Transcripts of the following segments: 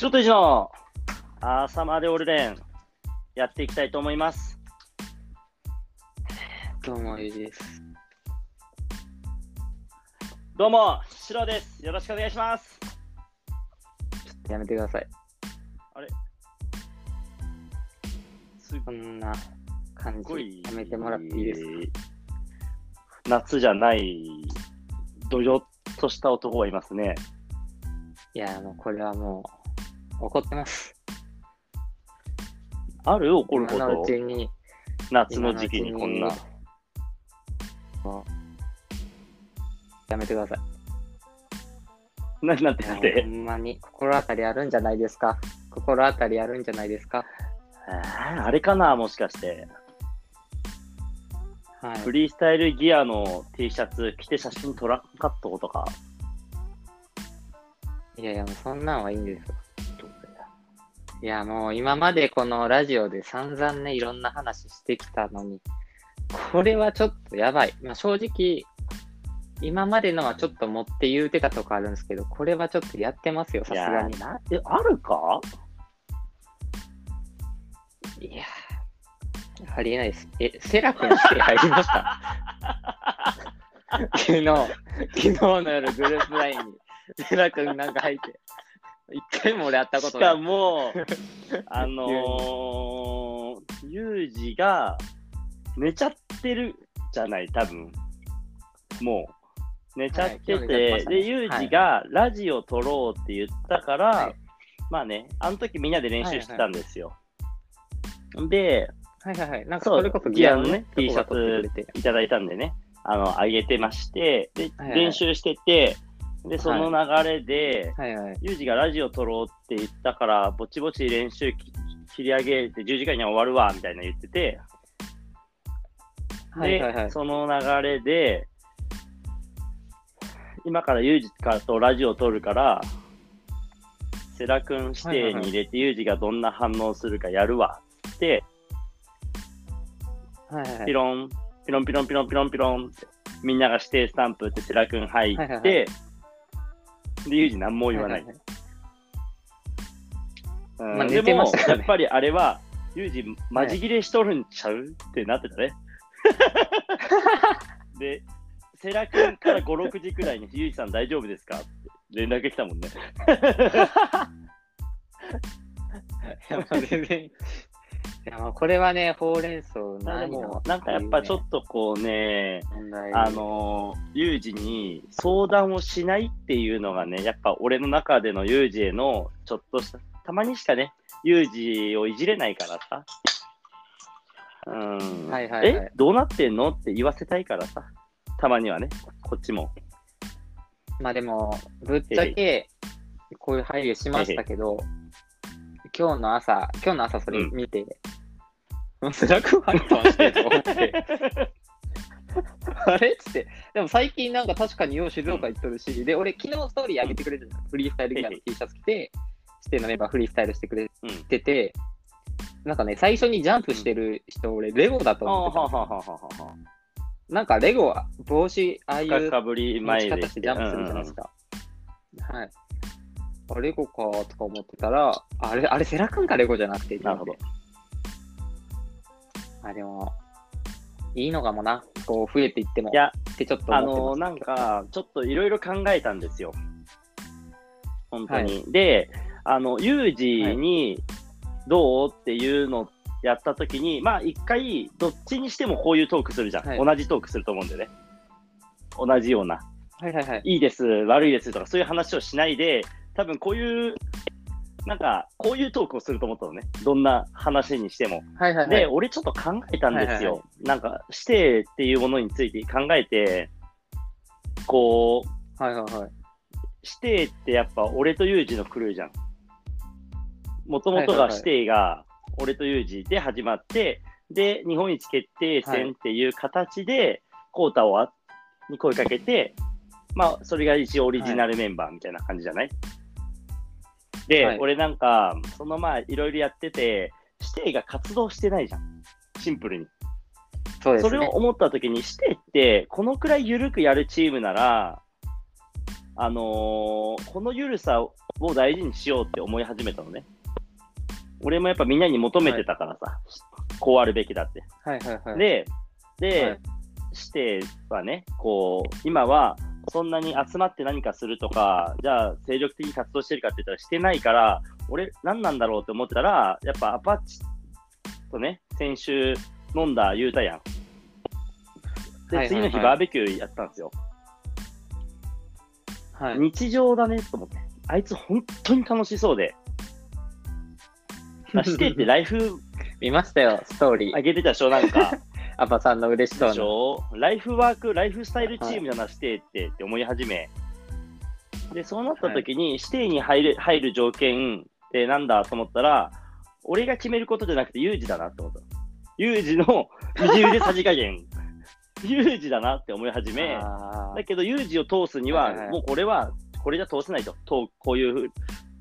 白とじの朝までオルデンやっていきたいと思います。どうも、ゆうじです。どうも、白です。よろしくお願いします。ちょっとやめてください。すっこんな感じ、やめてもらっていいですか？夏じゃない、どよっとした男がいますね。いや、もうこれはもう、怒ってます。ある怒るこ今のうとちに、夏の時期にこんな。やめてください。ななんてなんほて。んまに、心当たりあるんじゃないですか？心当たりあるんじゃないですか？あれかな、もしかして。はい。フリースタイルギアの T シャツ着て写真撮らんかったことか？いやいや、もうそんなんはいいんですよ。いや、もう今までこのラジオで散々ね、いろんな話してきたのに、これはちょっとやばい。まあ、正直、今までのはちょっと持って言うてたとこあるんですけど、これはちょっとやってますよ、さすがに。ーなえ、あるか？いやー、ありえないです。え、セラ君して入りました 昨日、昨日の夜グループラインに、セラ君なんか入って、一回も俺会ったこしとない。かも、あのー、ユージが寝ちゃってるじゃない、多分もう。寝ちゃっててて、ましたねで、ユージがラジオ撮ろうって言ったから、はいまあね、あの時みんなで練習してたんですよ。で、はいはいはい。なんかそれこそギアのね T シャ。ツいただいたんでね、あの、あげてまして、で、はいはい練習してて、で、その流れで、はいはい。ユージがラジオ撮ろうって言ったから、ぼちぼち練習き切り上げて10時間には終わるわ、みたいな言ってて、はいはいはいで、。その流れで、今からユージからとラジオ撮るから、セラ君指定に入れて、ユージがどんな反応するかやるわって、はいはいピロン、ピロンピロンピロンピロンピロンって、みんなが指定スタンプってセラ君入って、はいはいはで、ユージ何も言わない。まあ寝てましたからねでも、やっぱりあれは、ユージ、マジ切れしとるんちゃう？ってなってたね。で、セラ君から5、6時くらいに、ユージさん大丈夫ですか？って連絡来たもんね。いやまあ全然。いやまあこれはね、ほうれん草でないも、なんかやっぱちょとっとこうね、問題あの、ユージに相談をしないっていうのがね、やっぱ俺の中でのユージへのちょっとした、たまにしかね、ユージをいじれないからさ。うん。はいはいはいえ、どうなってんの？って言わせたいからさ。たまにはね、こっちも。まあでも、ぶっちゃけ、こういう配慮しましたけど、今日の朝、今日の朝それ見て、もうスラクハリトンしてると思って、あれっつって、でも最近なんか確かによう静岡行っとるし、で、俺昨日ストーリー上げてくれてたのフリースタイルギアの T シャツ着て、指定のメンバーフリースタイルしてくれうん。てて、なんかね、最初にジャンプしてる人、俺、レゴだと思ってたなんかレゴは帽子、ああいうあ。かぶり持前でち方してジャンプするじゃないですか。はい。あ、レゴかとか思ってたら、あれ、あれ、セラ君かレゴじゃなくて。なるほど。あ、でも、いいのかもな。こう、増えていっても。いや、ってちょっとあの。なんか、ちょっといろいろ考えたんですよ。本当に。で、あの、ユージにどうっていうのやったときに、まあ、一回、どっちにしてもこういうトークするじゃん。はい同じトークすると思うんでね。同じような。はいはいはい。いいです、悪いですとか、そういう話をしないで、多分こういう、なんか、こういうトークをすると思ったのね。どんな話にしても。はいはいはい。で、俺ちょっと考えたんですよ。はいはいなんか、指定っていうものについて考えて、こう、はいはいはい。指定ってやっぱ俺とユージのクルーじゃん。もともとが指定が俺とユージで始まって、で、日本一決定戦っていう形で、コータをあに声かけて、まあ、それが一応オリジナルメンバーみたいな感じじゃない、で、はい俺なんか、そのまあ、いろいろやってて、指定が活動してないじゃん。シンプルに。そうですね。それを思ったときに、指定って、このくらい緩くやるチームなら、あのーこの緩さを大事にしようって思い始めたのね。俺もやっぱみんなに求めてたからさ、こうあるべきだって。はいはいはい。で、で、はい指定はね、こう、今はそんなに集まって何かするとか、じゃあ精力的に活動してるかって言ったらしてないから、俺何なんだろうって思ってたら、やっぱアパッチとね、先週飲んだ言うたやん。で、はいはいはい次の日バーベキューやったんですよ。はい。日常だねと思って。あいつ本当に楽しそうで。まあ、してってライフ 見ましたよ、ストーリー。上げてたでしょ、なんか。アパさんの嬉しそうでしょ？ライフワーク、ライフスタイルチームだな、してってって思い始め。で、そうなった時に、指定に入る入る条件ってなんだと思ったら、俺が決めることじゃなくて、有事だなって思った。有事の 右腕さじ加減。有事だなって思い始め。あだけど、有事を通すには、はいはいはいもうこれは、これじゃ通せないと。とこういうふう、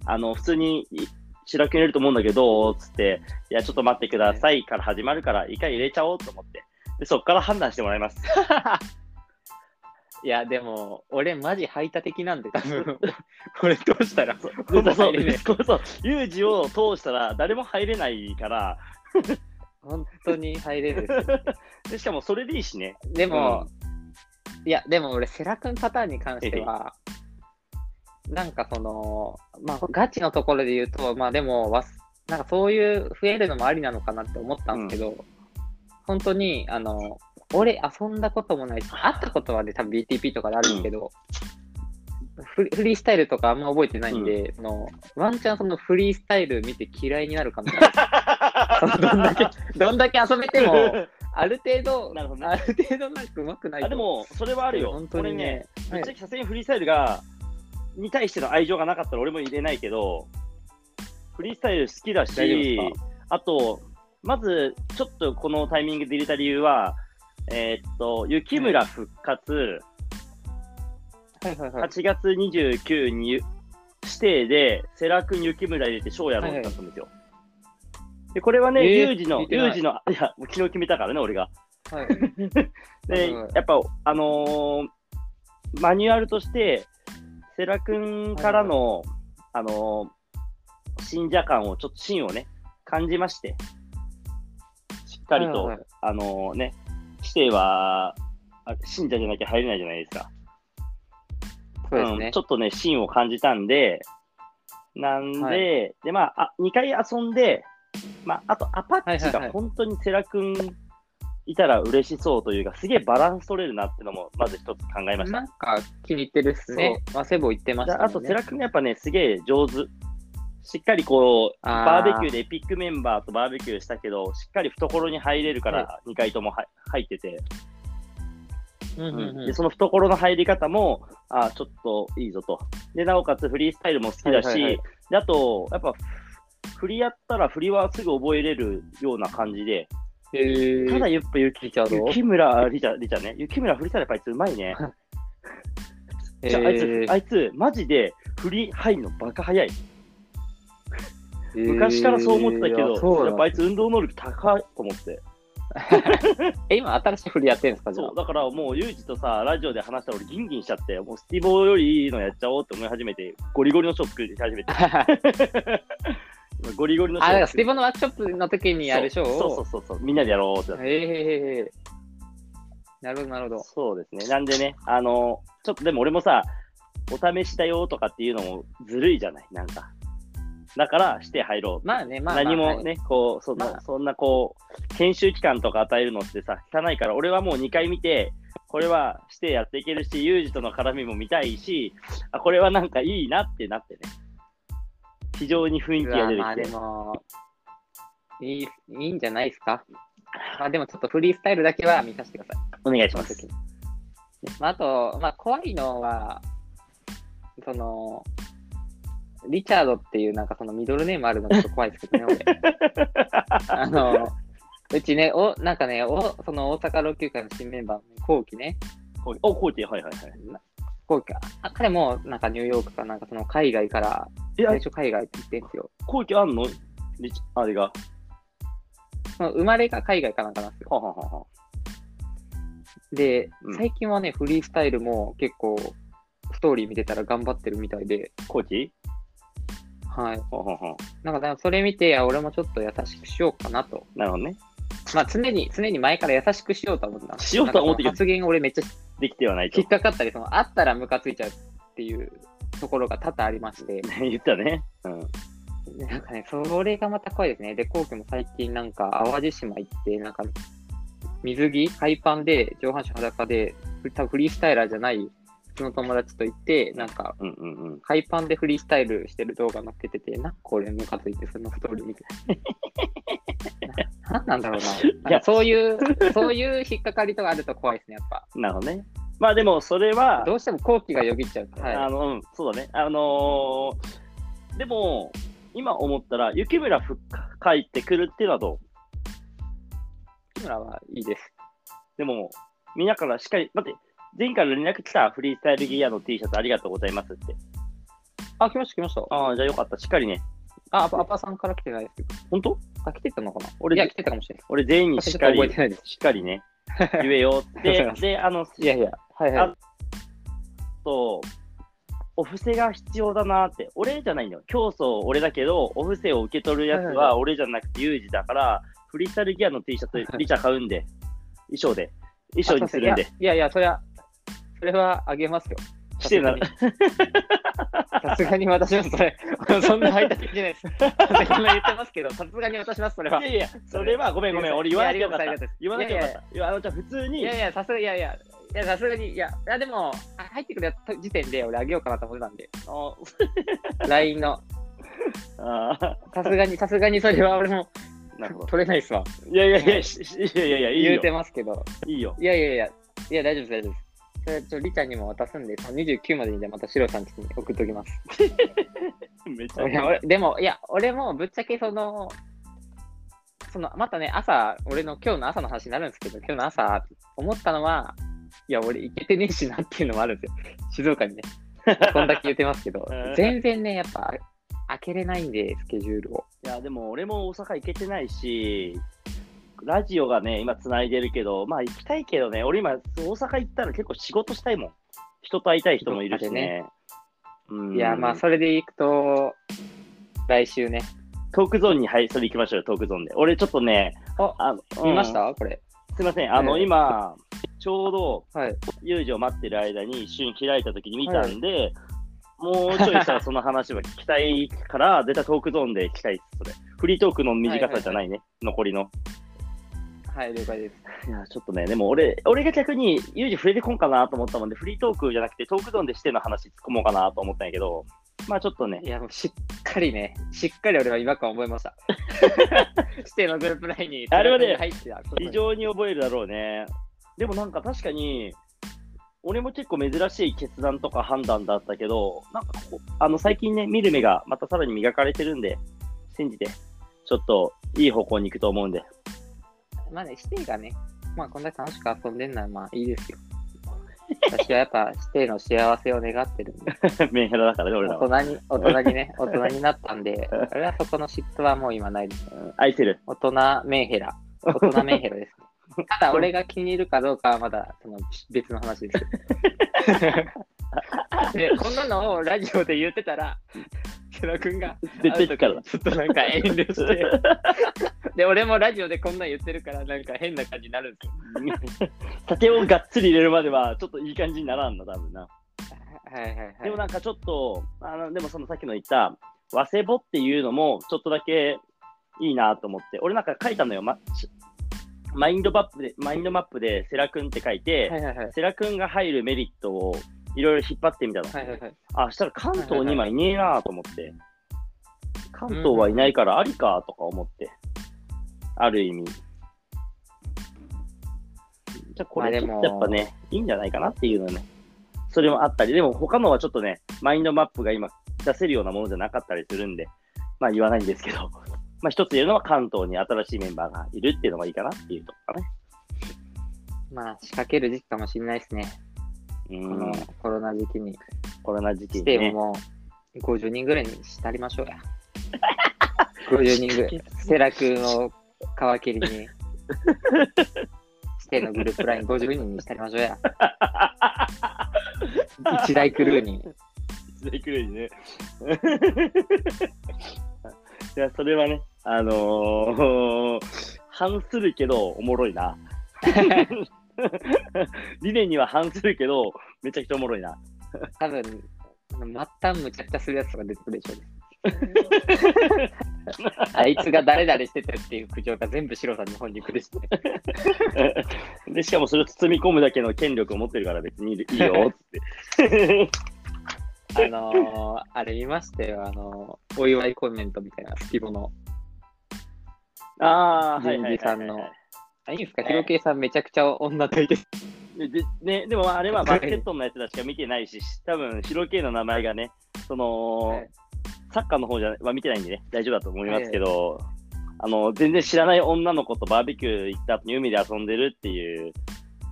あの、普通にい白く入れると思うんだけど、つって、いや、ちょっと待ってくださいから始まるから、一回入れちゃおうと思って。で、そっから判断してもらいます。ー いや、でも、俺マジ排他的なんで、多分。これどうしたら、そうそうそう入れねえそうそう。有事を通したら、誰も入れないから、本当に入れる でしかもそれでいいしね。でも、いや、でも俺、セラ君パターンに関しては、なんかその、まあ、ガチのところで言うと、まあでも、わすなんかそういう増えるのもありなのかなって思ったんですけど、本当に、あの、俺遊んだこともないし、会ったことはね、多分 BTP とかであるんですけど、フリフリースタイルとかあんま覚えてないんで、そのワンチャンそのフリースタイル見て嫌いになるかもしれない。どんだけ、どんだけ遊べても、ある程度、なるほどねある程度なんか上手くないと。あでも、それはあるよ。本当にね、これね、ぶっちゃけさすがにフリースタイルが、に対しての愛情がなかったら俺も入れないけど、フリースタイル好きだ大丈夫しあと、まず、ちょっとこのタイミングで入れた理由は、えーっと、雪村復活、はいはいはい。8月29に指定で、世良君、雪村入れて、翔やろうってなったんですよ。で、これはね、えー有事の聞い、てない。有事の、いや、昨日決めたからね、俺が。はい、で、はいやっぱ、あのーマニュアルとして、世良君からの、あのー信者感を、ちょっと芯をね、感じまして、かりと、はいはいあのーね、指定は、あ信者じゃなきゃ入れないじゃないですか。そうですねんち。ょっとね、芯を感じたんで、なんで、はで、まあ、あ2回遊んで、まあ、あと、アパッチが本当にセラ君いたら嬉しそうというか、すげえバランス取れるなってのも、まず一つ考えましたなん。か気に入ってるっすね。まあ、セボ言ってましたね。であと、セラ君がやっぱね、すげえ上手。しっかりこう、バーベキューでエピックメンバーとバーベキューしたけど、しっかり懐に入れるから、2回ともは入ってて、うんうんうん。でその懐の入り方も、あーちょっといいぞと。で、なおかつフリースタイルも好きだし、はいはいはい。であと、やっぱ、振りやったら振りはすぐ覚えれるような感じで、へー。ただやっぱ雪リチャード雪村、リチャリチャね、雪村振りしたらやっぱあいつうまいね。じゃああいつ、あいつ、マジで振り入るのバカ早い。昔からそう思ってたけど、あそうなんやっぱあいつ運動能力高いと思って。え、今新しい振りやってるんですか？そう、だからもう、ユージとさ、ラジオで話したら俺ギンギンしちゃって、もうスティボーよりいいのやっちゃおうって思い始めて、ゴリゴリのショー作り始めて、今 ゴリゴリのショあ、ーだからスティボのワークショップの時にやるショーを。そうそうそうそう、みんなでやろうってなって。なるほど、なるほど。そうですね。なんでね、あの、ちょっとでも俺もさ、お試しだよとかっていうのもずるいじゃない、なんか。だから、して入ろう。まあね、まあ、まあ、何もね、こう、そんな、まあそんなこう、研修期間とか与えるのってさ、聞かないから、俺はもう2回見て、これはしてやっていけるし、ユージとの絡みも見たいし、あ、これはなんかいいなってなってね。非常に雰囲気うが出てきてわまあで。も、いい、いいんじゃないですか？まあでもちょっとフリースタイルだけは見させてください。お願いします。まあ、あと、まあ怖いのは、その、リチャードっていうなんかそのミドルネームあるのがちょっと怖いですけどね、俺。あの、うちね、お、なんかね、お、その大阪老朽会の新メンバーの後期ね、こうお、はいはいはい。後期あ彼もなんかニューヨークかなんかその海外から、最初海外って言ってんですよ。後期あんの？リチあれが。生まれが海外かなんかなんですよ。ははは。でうん、最近はね、フリースタイルも結構、ストーリー見てたら頑張ってるみたいで、コーチはい。ほうほうほうなんか、だからそれ見て、あ俺もちょっと優しくしようかなと。なるほどね。まあ、常に、常に前から優しくしようとは思ってたしようとは思ってるなんかその発言俺めっちゃできてはないと引っ。かかったり、その、あったらムカついちゃうっていうところが多々ありまして、言ったね。うん。でなんかね、それがまた怖いですね。で、コウキも最近なんか、淡路島行って、なんか、水着、海パンで、上半身裸で、多分フリースタイラーじゃない、の友達と行って、なんか、うんうんうん。海パンでフリースタイルしてる動画載っけてて、なんかこれムカついて、そのストーリー見て。ななんなんだろうな。なんかそういう、そういう引っかかりとかあると怖いですね、やっぱ。なるほどね。まあでも、それは、どうしても後期がよぎっちゃうと。はい。あの、うん、そうだね。あのーでも、今思ったら、雪村ふ帰ってくるっていうのはどう？木村はいいです。でも、みんなからしっかり、待って、前回連絡来たフリースタイルギアの T シャツありがとうございますって。あ、来ました来ました。ああ、じゃあよかった。しっかりね。あ、アパさんから来てないですけど。本当？あ、来てたのかな？俺いや、来てたかもしれない。俺全員にしっかり。しっかりね、言えよって。で、あの、いやいや、はいはい。と、お布施が必要だなって。俺じゃないんだよ。競争俺だけど、お布施を受け取るやつはいはいはは俺じゃなくてユージだから、フリースタイルギアの T シャツ、リチャ買うんで、衣装で。衣装にするんで。いやいやそれは、それはあげますよ。してるなら。さすがに渡します、それ。そんな配達できないです。そんな言ってますけど、さすがに渡します、それは。いやいや、それはごめんごめん、俺言わなきゃよかった。言わなきゃよかった。いや、あの、じゃあ普通に、いやいや、さすが、いやいや、いや、さすがに、いや、いやでも、あ入ってくる時点で俺あげようかなと思ってたんで、あ LINE の、あさすがに、さすがにそれは俺も。取れないっすわ。いやいやいや、しいやいやいや、言うて。ますけど。いいよ。いやいやいや、いや、大丈夫です、大丈夫です。それ、ちょ、りちゃんにも渡すんで、その29までにじゃあまたシロさんちに送っときます。めちゃいや俺でも、いや、俺もぶっちゃけその、その、またね、朝、俺の今日の朝の話になるんですけど、今日の朝、思ったのは、いや、俺行けてねえしなっていうのもあるんですよ。静岡にね。こんだけ言ってますけどうん、全然ね、やっぱ、開けれないんで、スケジュールを。いや、でも俺も大阪行けてないし、ラジオがね、今繋いでるけど、まあ行きたいけどね、俺今、大阪行ったら結構仕事したいもん。人と会いたい人もいるしね。うんいや、まあ、それで行くと、来週ね。トークゾーンに、はい、それ行きましょうよ、トークゾーンで。俺ちょっとね、あ、あの見ましうんた？これ。すいません、あの、ええ今、ちょうど、はい。有事を待ってる間に一瞬開いた時に見たんで、もうちょいしたらその話は聞きたいから、絶対トークゾーンで聞きたいです、それ。フリートークの短さじゃないね、残りの。はい、了解です。いや、ちょっとね、でも俺、俺が逆に有事触れてこんかなと思ったもんで、フリートークじゃなくてトークゾーンでしての話突っ込もうかなと思ったんやけど、まあちょっとねい、や、もうしっかりね、しっかり俺は違和感を覚えました。指定のグループラインに、あれはね入ってたことに非常に覚えるだろうね。でもなんか確かに、俺も結構珍しい決断とか判断だったけど、なんかこうあの最近ね、見る目がまたさらに磨かれてるんで、信じて、ちょっといい方向に行くと思うんで。まあね、指定がね、まあこんだけ楽しく遊んでんならまあいいですよ。私はやっぱ指定の幸せを願ってるんで、メンヘラだからね、俺らは。大人に、大人にね、大人になったんで、俺はそこの嫉妬はもう今ないです。うん愛せる。大人メンヘラ。大人メンヘラです。ただ俺が気に入るかどうかはまだその別の話です。で、こんなのをラジオで言ってたら、瀬野くんが絶対聞くからだ。ちょっとなんか遠慮して。で、俺もラジオでこんなん言ってるから、なんか変な感じになるんですよ。酒をがっつり入れるまでは、ちょっといい感じにならんの、多分な。はいはいはい。でもなんかちょっと、あのでもそのさっきの言った、和セボっていうのも、ちょっとだけいいなと思って、俺なんか書いたのよ、ま、しマインドマップで、マインドマップでセラ君って書いて、はいはいはい。セラ君が入るメリットをいろいろ引っ張ってみたの。はいはいはい。あ、したら関東に今いねえなと思って、関東はいないからありかとか思って、ある意味。じゃあこれちょっとやっぱね、いいんじゃないかなっていうのね。それもあったり、でも他のはちょっとね、マインドマップが今出せるようなものじゃなかったりするんで、まあ言わないんですけど、まあ一つ言えるのは関東に新しいメンバーがいるっていうのがいいかなっていうとこかね。まあ仕掛ける時期かもしれないですね。うこのん、コロナ時期に。コロナ時期指にね。定ももう50人ぐらいにしたりましょうや。50人ぐらい。セラ君を皮切りに。指定のグループライン50人にしたりましょうや。一大クルーに。一大クルーにね。いや、それはね、あのー、反するけど、おもろいな。理念には反するけど、めちゃくちゃおもろいな。多分、末端むちゃくちゃするやつが出てくるでしょうね。あいつが誰々してたっていう苦情が全部白さんの方に来るしね。で、しかもそれを包み込むだけの権力を持ってるから別にいいよ、つって。あのー、あれ見ましたよ、あのー、お祝いコメントみたいな、スキボの。ああ、人事さんの。あ、いいんですか、ヒロケイさんめちゃくちゃ女といて。でね、でもあれはバスケットのやつらしか見てないし、多分ヒロケイの名前がね、その、はいサッカーの方じゃは見てないんでね、大丈夫だと思いますけど、はい、あの、全然知らない女の子とバーベキュー行った後に海で遊んでるっていう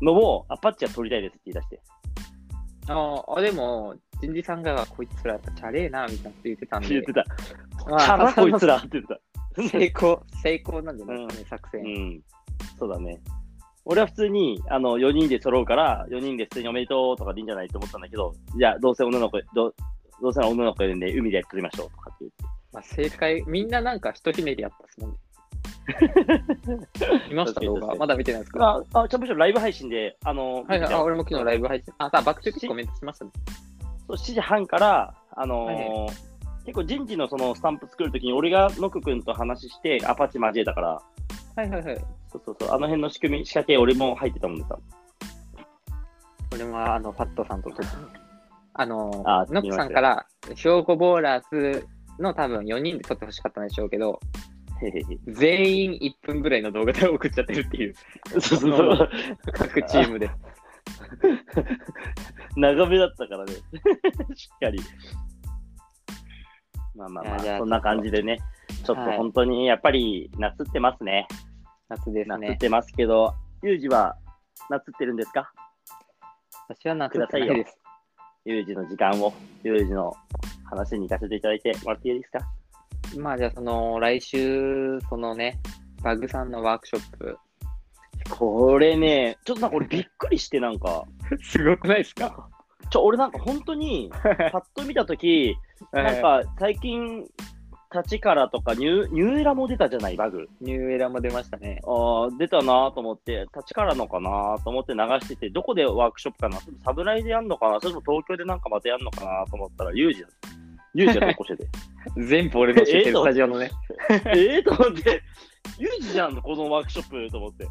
のを、アパッチは撮りたいですって言い出して。ああ、でも、人事さんが、こいつらやっぱチャレーな、みたいなって言ってたんで。言ってた。まあ、チャラこいつらって言ってた。成功、成功なんじゃないですかね、うん、作戦。うん。そうだね。俺は普通に、あの、4人で揃うから、4人で普通におめでとうとかでいいんじゃないと思ったんだけど、じゃあ、どうせ女の子、どどうせ女の子いるんで、海で撮りましょうとかって言って。まあ、正解、みんななんかひとひねりやったっすもんね。見ました動画まだ見てないですか？あ、あ、ちゃんとライブ配信で、あの、はいはい、あ、俺も昨日ライブ配信。あ、さ、バックチェックコメントしましたね。そう、7時半から、あのーはいはい、結構人事のそのスタンプ作るときに、俺がノク君と話して、アパッチ交えたから、はいはいはい。そうそうそう、あの辺の仕組み、仕掛け、俺も入ってたもんでさ。俺も、あの、ファットさんとあの、あノックさんから、兵庫ボーラーズの多分4人で撮ってほしかったんでしょうけど、全員1分ぐらいの動画で送っちゃってるっていう。そうそうそう各チームで。長めだったからね。しっかり。まあまあまあ、そんな感じでね、ちょっと本当にやっぱり夏ってますね。夏ですね。夏ってますけど、ユージは夏ってるんですか？私は夏ってないです。有事の時間を、有事の話に行かせていただいてもらっていいですか？まあじゃあその来週、そのね、バグさんのワークショップ。これね、ちょっとなんか俺びっくりしてなんか。すごくないですか？ちょ、俺なんか本当に、パッと見たとき、なんか最近立ちからとかニュー、ニューエラも出たじゃない、バグ。ニューエラも出ましたね。ああ、出たなと思って、立ちからのかなと思って流してて、どこでワークショップかな？サブライでやるのかな？それとも東京でなんかまたやるのかなと思ったら、ユージだ。ユージが残してて。全部俺の知ってるスタジオのね。ええと思って、ユージじゃん、このワークショップと思って。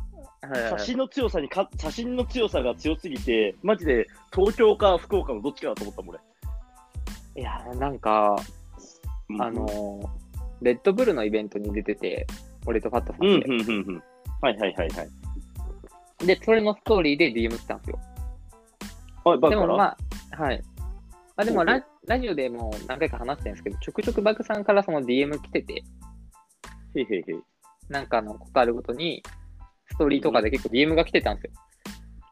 写真の強さにか、写真の強さが強すぎて、マジで東京か福岡のどっちかだと思ったもん、俺。いや、なんか、あのレッドブルのイベントに出てて、俺とファットさんで。うんうんうんうん。はいはいはいはい。で、それのストーリーで DM 来たんですよ。はい、でもまあ、はい。まあでもララジオでも何回か話してるんですけど、ちょくちょくバグさんからその DM 来てて、へいへいへい。なんかのことあるごとに、ストーリーとかで結構 DM が来てたんですよ。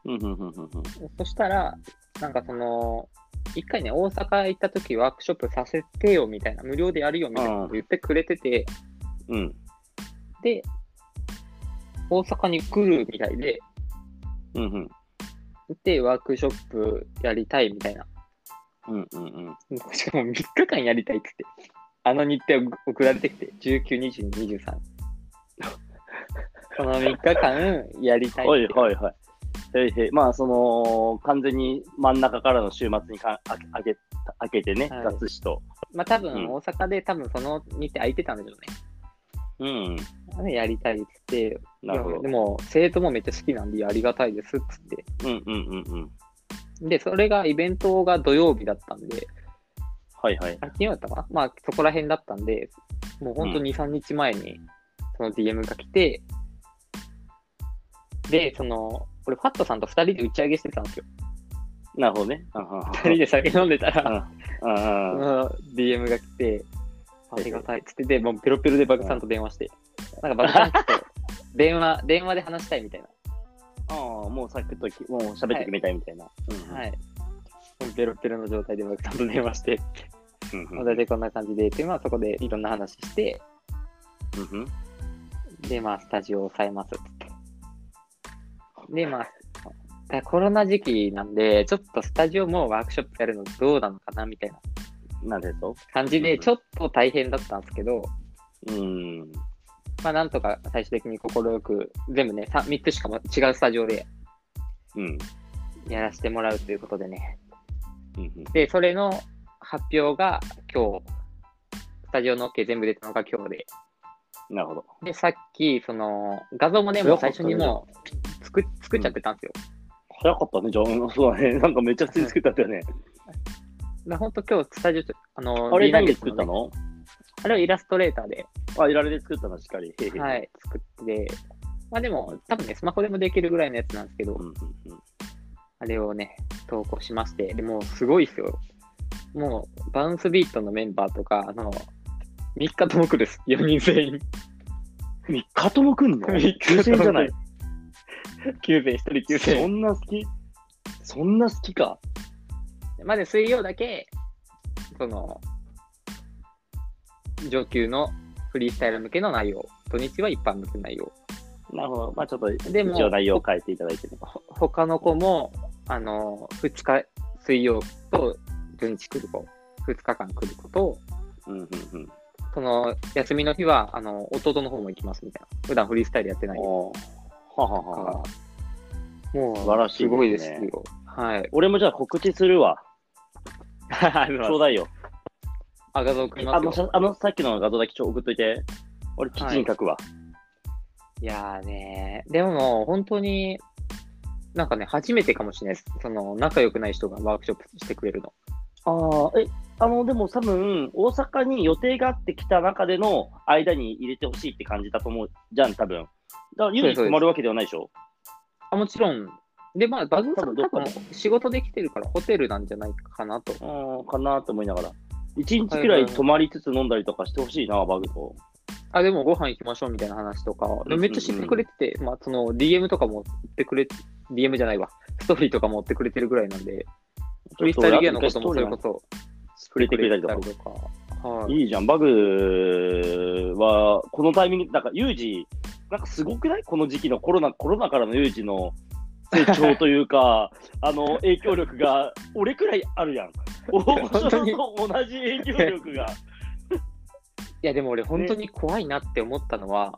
うんうんうんうん。そしたら、なんかその、一回ね、大阪行った時ワークショップさせてよみたいな、無料でやるよみたいなこと言ってくれてて、うん。で、大阪に来るみたいで、うんうん。で、ワークショップやりたいみたいな。うんうんうん。しかも3日間やりたいって言って、あの日程送られてきて、19、22、23。この3日間やりたいはいはいはい。へいへいまあ、その、完全に真ん中からの週末にかああげ開けてね、はい、脱しと。まあ、多分、大阪で、多分その日程空いてたんでしょうね。うん。やりたいって言って、なるほど。でも、生徒もめっちゃ好きなんで、ありがたいですっつって。うんうんうんうん。で、それが、イベントが土曜日だったんで、はいはい。あ、昨日だったかな？まあ、そこら辺だったんで、もうほんと2、3日前に、その DM が来て、で、その、俺、ファットさんと2人で打ち上げしてたんですよ。なるほどね。2人で酒飲んでたら、その DM が来て、ありがたいっつって、で、もうペロペロでバグさんと電話して、なんかバグさんと電話、電話で話したいみたいな。ああ、もうさっきともう喋ってくれたいみたいな。はい。ペロペロの状態でバグさんと電話して、大体こんな感じで、で、まあそこでいろんな話して、で、まあスタジオを抑えますって。で、まあ、コロナ時期なんで、ちょっとスタジオもワークショップやるのどうなのかなみたいななんでと感じで、ちょっと大変だったんですけど、うん。まあなんとか最終的に快く、全部ね、3, 3つしかも違うスタジオでうん。やらせてもらうということでね。うん。で、それの発表が今日、スタジオの OK 全部出たのが今日で。なるほど。で、さっき、その、画像もね、もう最初にもう作作っちゃってたんですよ。早かったね、じゃあ。そうだね。なんかめっちゃ普通に作ったったよね。だ本当今日スタジオあの、あれ何で作ったの？あれはイラストレーターで、あ、いられで作ったの、しっかり。はい、作って、まあでも、多分ね、スマホでもできるぐらいのやつなんですけど、うんうんうん。あれをね、投稿しまして、でもうすごいですよ。もう、バウンスビートのメンバーとか、あの、3日とも来るです。4人全員。3日とも来んの？三日とも9000じゃない。9000、1人9000そんな好き？そんな好きか？まず水曜だけ、その、上級のフリースタイル向けの内容、土日は一般向けの内容。なるほど。まあちょっと、でも一応内容を変えていただいてね。ほ他の子も、あの、2日、水曜と土日来る子、2日間来る子と、うんうんうん。その休みの日は、あの、弟の方も行きますみたいな。普段フリースタイルやってないはははは。もう、素晴らしいですねすごいですよ。はい。俺もじゃあ告知するわ。あちょうだいよ。あ、画像送りあの、ますよ。さあのさっきの画像だけちょ送っといて。俺、記事に書くわ。いやーねでも本当に、なんかね、初めてかもしれないです。その、仲良くない人がワークショップしてくれるの。ああ、え、あの、でも多分、大阪に予定があってきた中での間に入れてほしいって感じだと思うじゃん、多分。だから、ゆうに泊まるわけではないでしょ？あ、もちろん。で、まあ、バグさん仕事できてるからホテルなんじゃないかなと。うん、かなと思いながら。一日くらい泊まりつつ飲んだりとかしてほしいな、バグと。あ、でもご飯行きましょうみたいな話とか、めっちゃ知ってくれてて、まあ、その DM とかも追ってくれ、DM じゃないわ。ストーリーとかも追ってくれてるぐらいなんで、フリースタイルギアのこともそれこそ、触れてくれたりとか。はい。いいじゃん、バグは、このタイミング、なんか、ユージ、なんかすごくない？この時期のコロナ、コロナからのユージの成長というか、あの、影響力が、俺くらいあるやん。大御所と同じ影響力が。いや、でも俺本当に怖いなって思ったのは、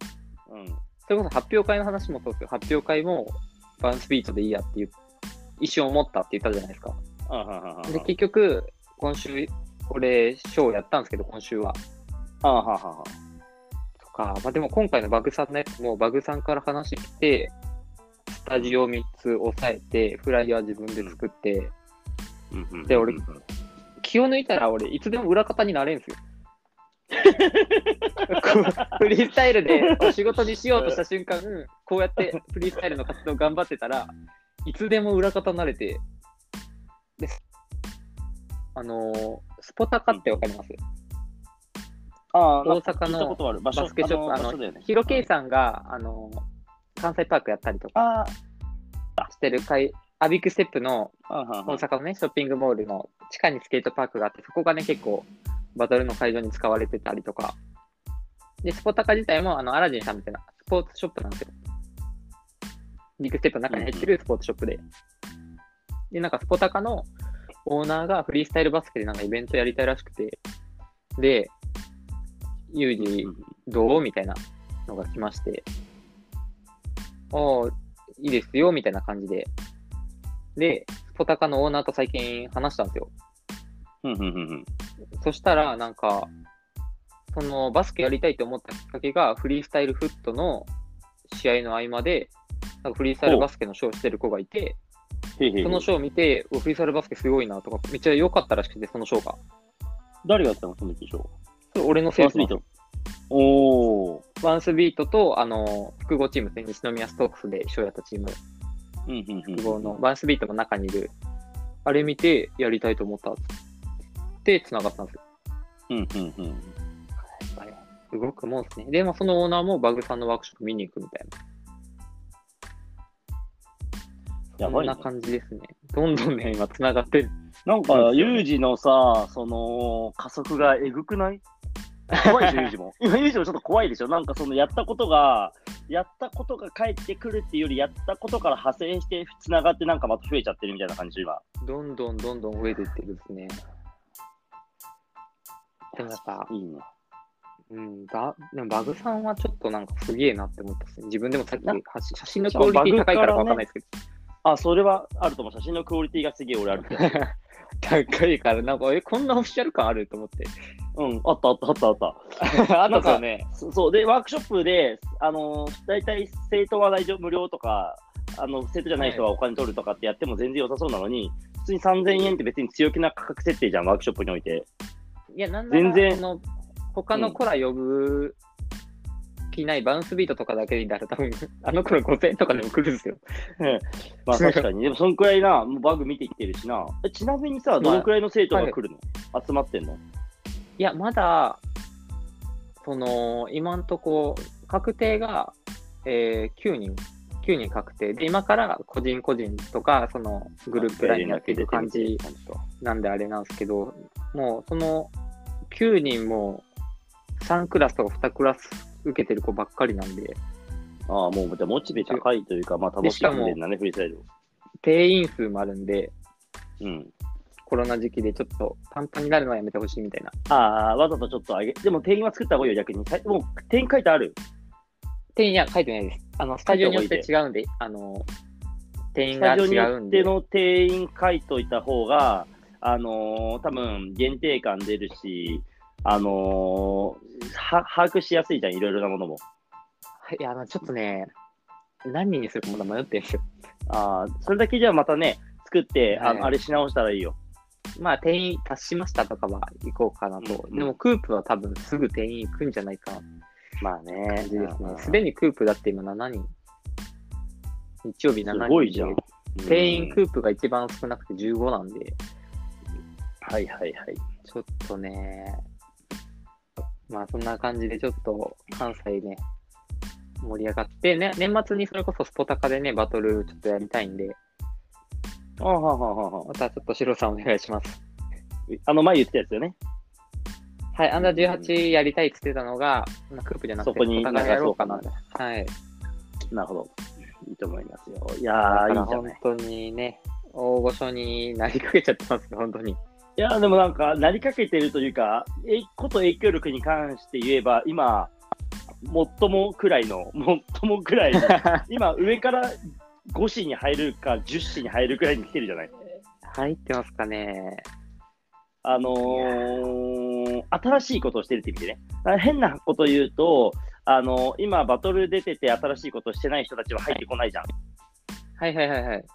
うん。それこそ発表会の話もそうですよ。発表会もバウンスビートでいいやっていう、一瞬思ったって言ったじゃないですか。あはははで、結局、今週、俺、ショーやったんですけど、今週は。あはははとか、まあでも今回のバグさんのやつも、バグさんから話来て、スタジオ3つ押さえて、フライヤー自分で作って、うんうんで俺気を抜いたら俺、いつでも裏方になれんすよ。フリースタイルでお仕事にしようとした瞬間、こうやって フリースタイルの活動頑張ってたら、いつでも裏方になれて、であのースポタカってわかります？あ大阪のバスケショップ、あのヒロケイさんが、あのー関西パークやったりとかあしてる会、アビックステップの大阪のね、ショッピングモールの地下にスケートパークがあって、そこがね、結構バトルの会場に使われてたりとか。で、スポタカ自体も、あの、アラジンさんみたいなスポーツショップなんですよ。ビッグステップの中に入ってるスポーツショップで。で、なんかスポタカのオーナーがフリースタイルバスケでなんかイベントやりたいらしくて、で、ユージどうみたいなのが来まして、ああ、いいですよ、みたいな感じで。で、スポタカのオーナーと最近話したんですよ。そしたら、なんか、そのバスケやりたいと思ったきっかけが、フリースタイルフットの試合の合間で、なんかフリースタイルバスケのショーしてる子がいて、そのショーを見て、おフリースタイルバスケすごいなとか、めっちゃ良かったらしくて、そのショーが。誰がやったのその時でしょそれ俺のセールスマンバスビートおー。ワンスビートと、あの、複合チームですね、西宮ストークスで一緒やったチーム、うんうんうん複合の、ワンスビートの中にいる、あれ見てやりたいと思ったって、繋がったんですよ。うんうんうん。動くもんですね。で、まあ、そのオーナーもバグさんのワークショップ見に行くみたいな。やばい、ねそんな。感じですね。どんどんね、今繋がってる。なんか、ユージのさ、その、加速がえぐくない？怖いでしょ、ユージも。今、ユージもちょっと怖いでしょ。なんか、その、やったことが、やったことが返ってくるっていうより、やったことから派生して、つながってなんかまた増えちゃってるみたいな感じ、今。どんどんどんどん増えていってるですね。でもやっぱ、いいね。うん、バでもバグさんはちょっとなんかすげえなって思ったっすね。自分でもさっき写真のクオリティ高いからかわかんないですけど。あ、それはあると思う。写真のクオリティがすげえ俺ある。高いから、なんか、え、こんなオフィシャル感あると思って。うん、あったあったあったあった。あったっすよね。そそうで、ワークショップで、あのー、大体生徒は大丈夫無料とか、あの生徒じゃない人はお金取るとかってやっても全然良さそうなのに、普通に3000円って別に強気な価格設定じゃん、ワークショップにおいて。いや、なんなら全然その他の子ら呼ぶ気ないバウンスビートとかだけでいいんだら、多分あの頃5000円とかでも来るんですよ。まあ確かに、でもそんくらいな、もうバグ見てきてるしな。えちなみにさ、どのくらいの生徒が来るの、集まってんの？いや、まだ、その、今んとこ、確定が、えー、9人、9人確定。で、今から個人個人とか、そのグループラインになっていく感じなんであれなんですけど、もうその9人も3クラスとか2クラス受けてる子ばっかりなんで、ああ、もう、じゃあモチベ高いというか、まあ楽しんでんだね、フリースタイル。定員数もあるんで、うん。コロナ時期でちょっとパンパンになるのはやめてほしいみたいな。ああ、わざとちょっと上げ、でも定員は作った方がいいよ、逆に。さもう定員書いてある？定員いや書いてないです。あの、スタジオによって違うんで、あの、定員スがタジオによ違うんで。っての定員書いといた方が、あのー多分限定感出るし、あのーは把握しやすいじゃん、いろいろなものも。いや、あの、ちょっとね、何人にするかまだ迷ってるんですよ。ああ、それだけじゃあまたね、作って、あはいのあれし直したらいいよ。まあ、定員達しましたとかは行こうかなと。うんでも、クープは多分すぐ定員行くんじゃないかまあね感じですね。すででにクープだって今7人。日曜日7人すごいじゃんで。定員クープが一番少なくて15なんで、はいはいはい。ちょっとね、まあそんな感じでちょっと関西ね、盛り上がって、ね、年末にそれこそスポタカでね、バトルちょっとやりたいんで、あははははまたちょっとシロさんお願いします。あの前言ってたやつよね。はい、アンダー18やりたいって言ってたのが、まあ、クープじゃなくて、そこにスポタカでやろうかな流そ。はい。なるほど。いいと思いますよ。いやー、いらいじゃない。本当にね、大御所になりかけちゃってますよ、本当に。いや、でもなんか、なりかけてるというか、えこと影響力に関して言えば、今、最もくらいの、最もくらい、今、上から5子に入るか、10子に入るくらいに来てるじゃない？入ってますかね。あのー、新しいことをしてるって意味でね。あ変なこと言うと、あの今、バトル出てて新しいことしてない人たちは入ってこないじゃん。はいはいはいはい。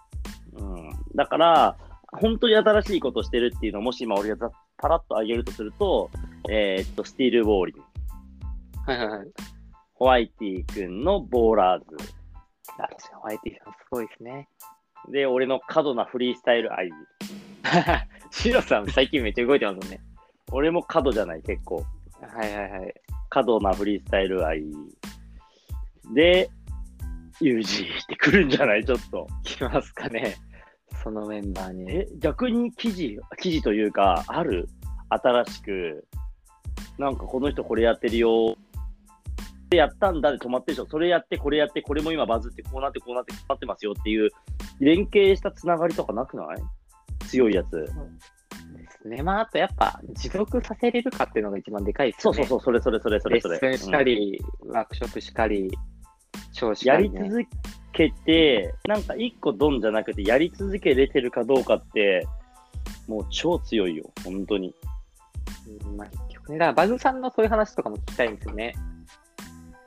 うん、だから、本当に新しいことしてるっていうのを、もし今俺がざパラッと上げるとすると、えーっと、スティール・ウォーリン、はいはいはい。ホワイティ君のボーラーズ、あ、確かにホワイティさんすごいですね。で、俺の過度なフリースタイル愛。シロさん最近めっちゃ動いてますもんね。俺も過度じゃない、結構。はいはいはい。過度なフリースタイル愛。で、ユージってくるんじゃない？ちょっと。来ますかね。そのメンバーに。え、逆に記事、記事というか、ある？新しく、なんかこの人これやってるよ。でやったんだで止まってるでしょ。それやって、これやって、これも今バズって、こうなって、こうなって、こうなってますよっていう、連携したつながりとかなくない？強いやつ。ですね。まあ、あとやっぱ持続させれるかっていうのが一番でかいですよね。そうそうそう、それそれそれそレれそれ。ッスンしかり、ワークショップしかり、やかり、ね。り続けて、なんか一個ドンじゃなくて、やり続けれてるかどうかって、もう超強いよ、本当に。うんまあ、結局ね、だからバグさんのそういう話とかも聞きたいんですよね。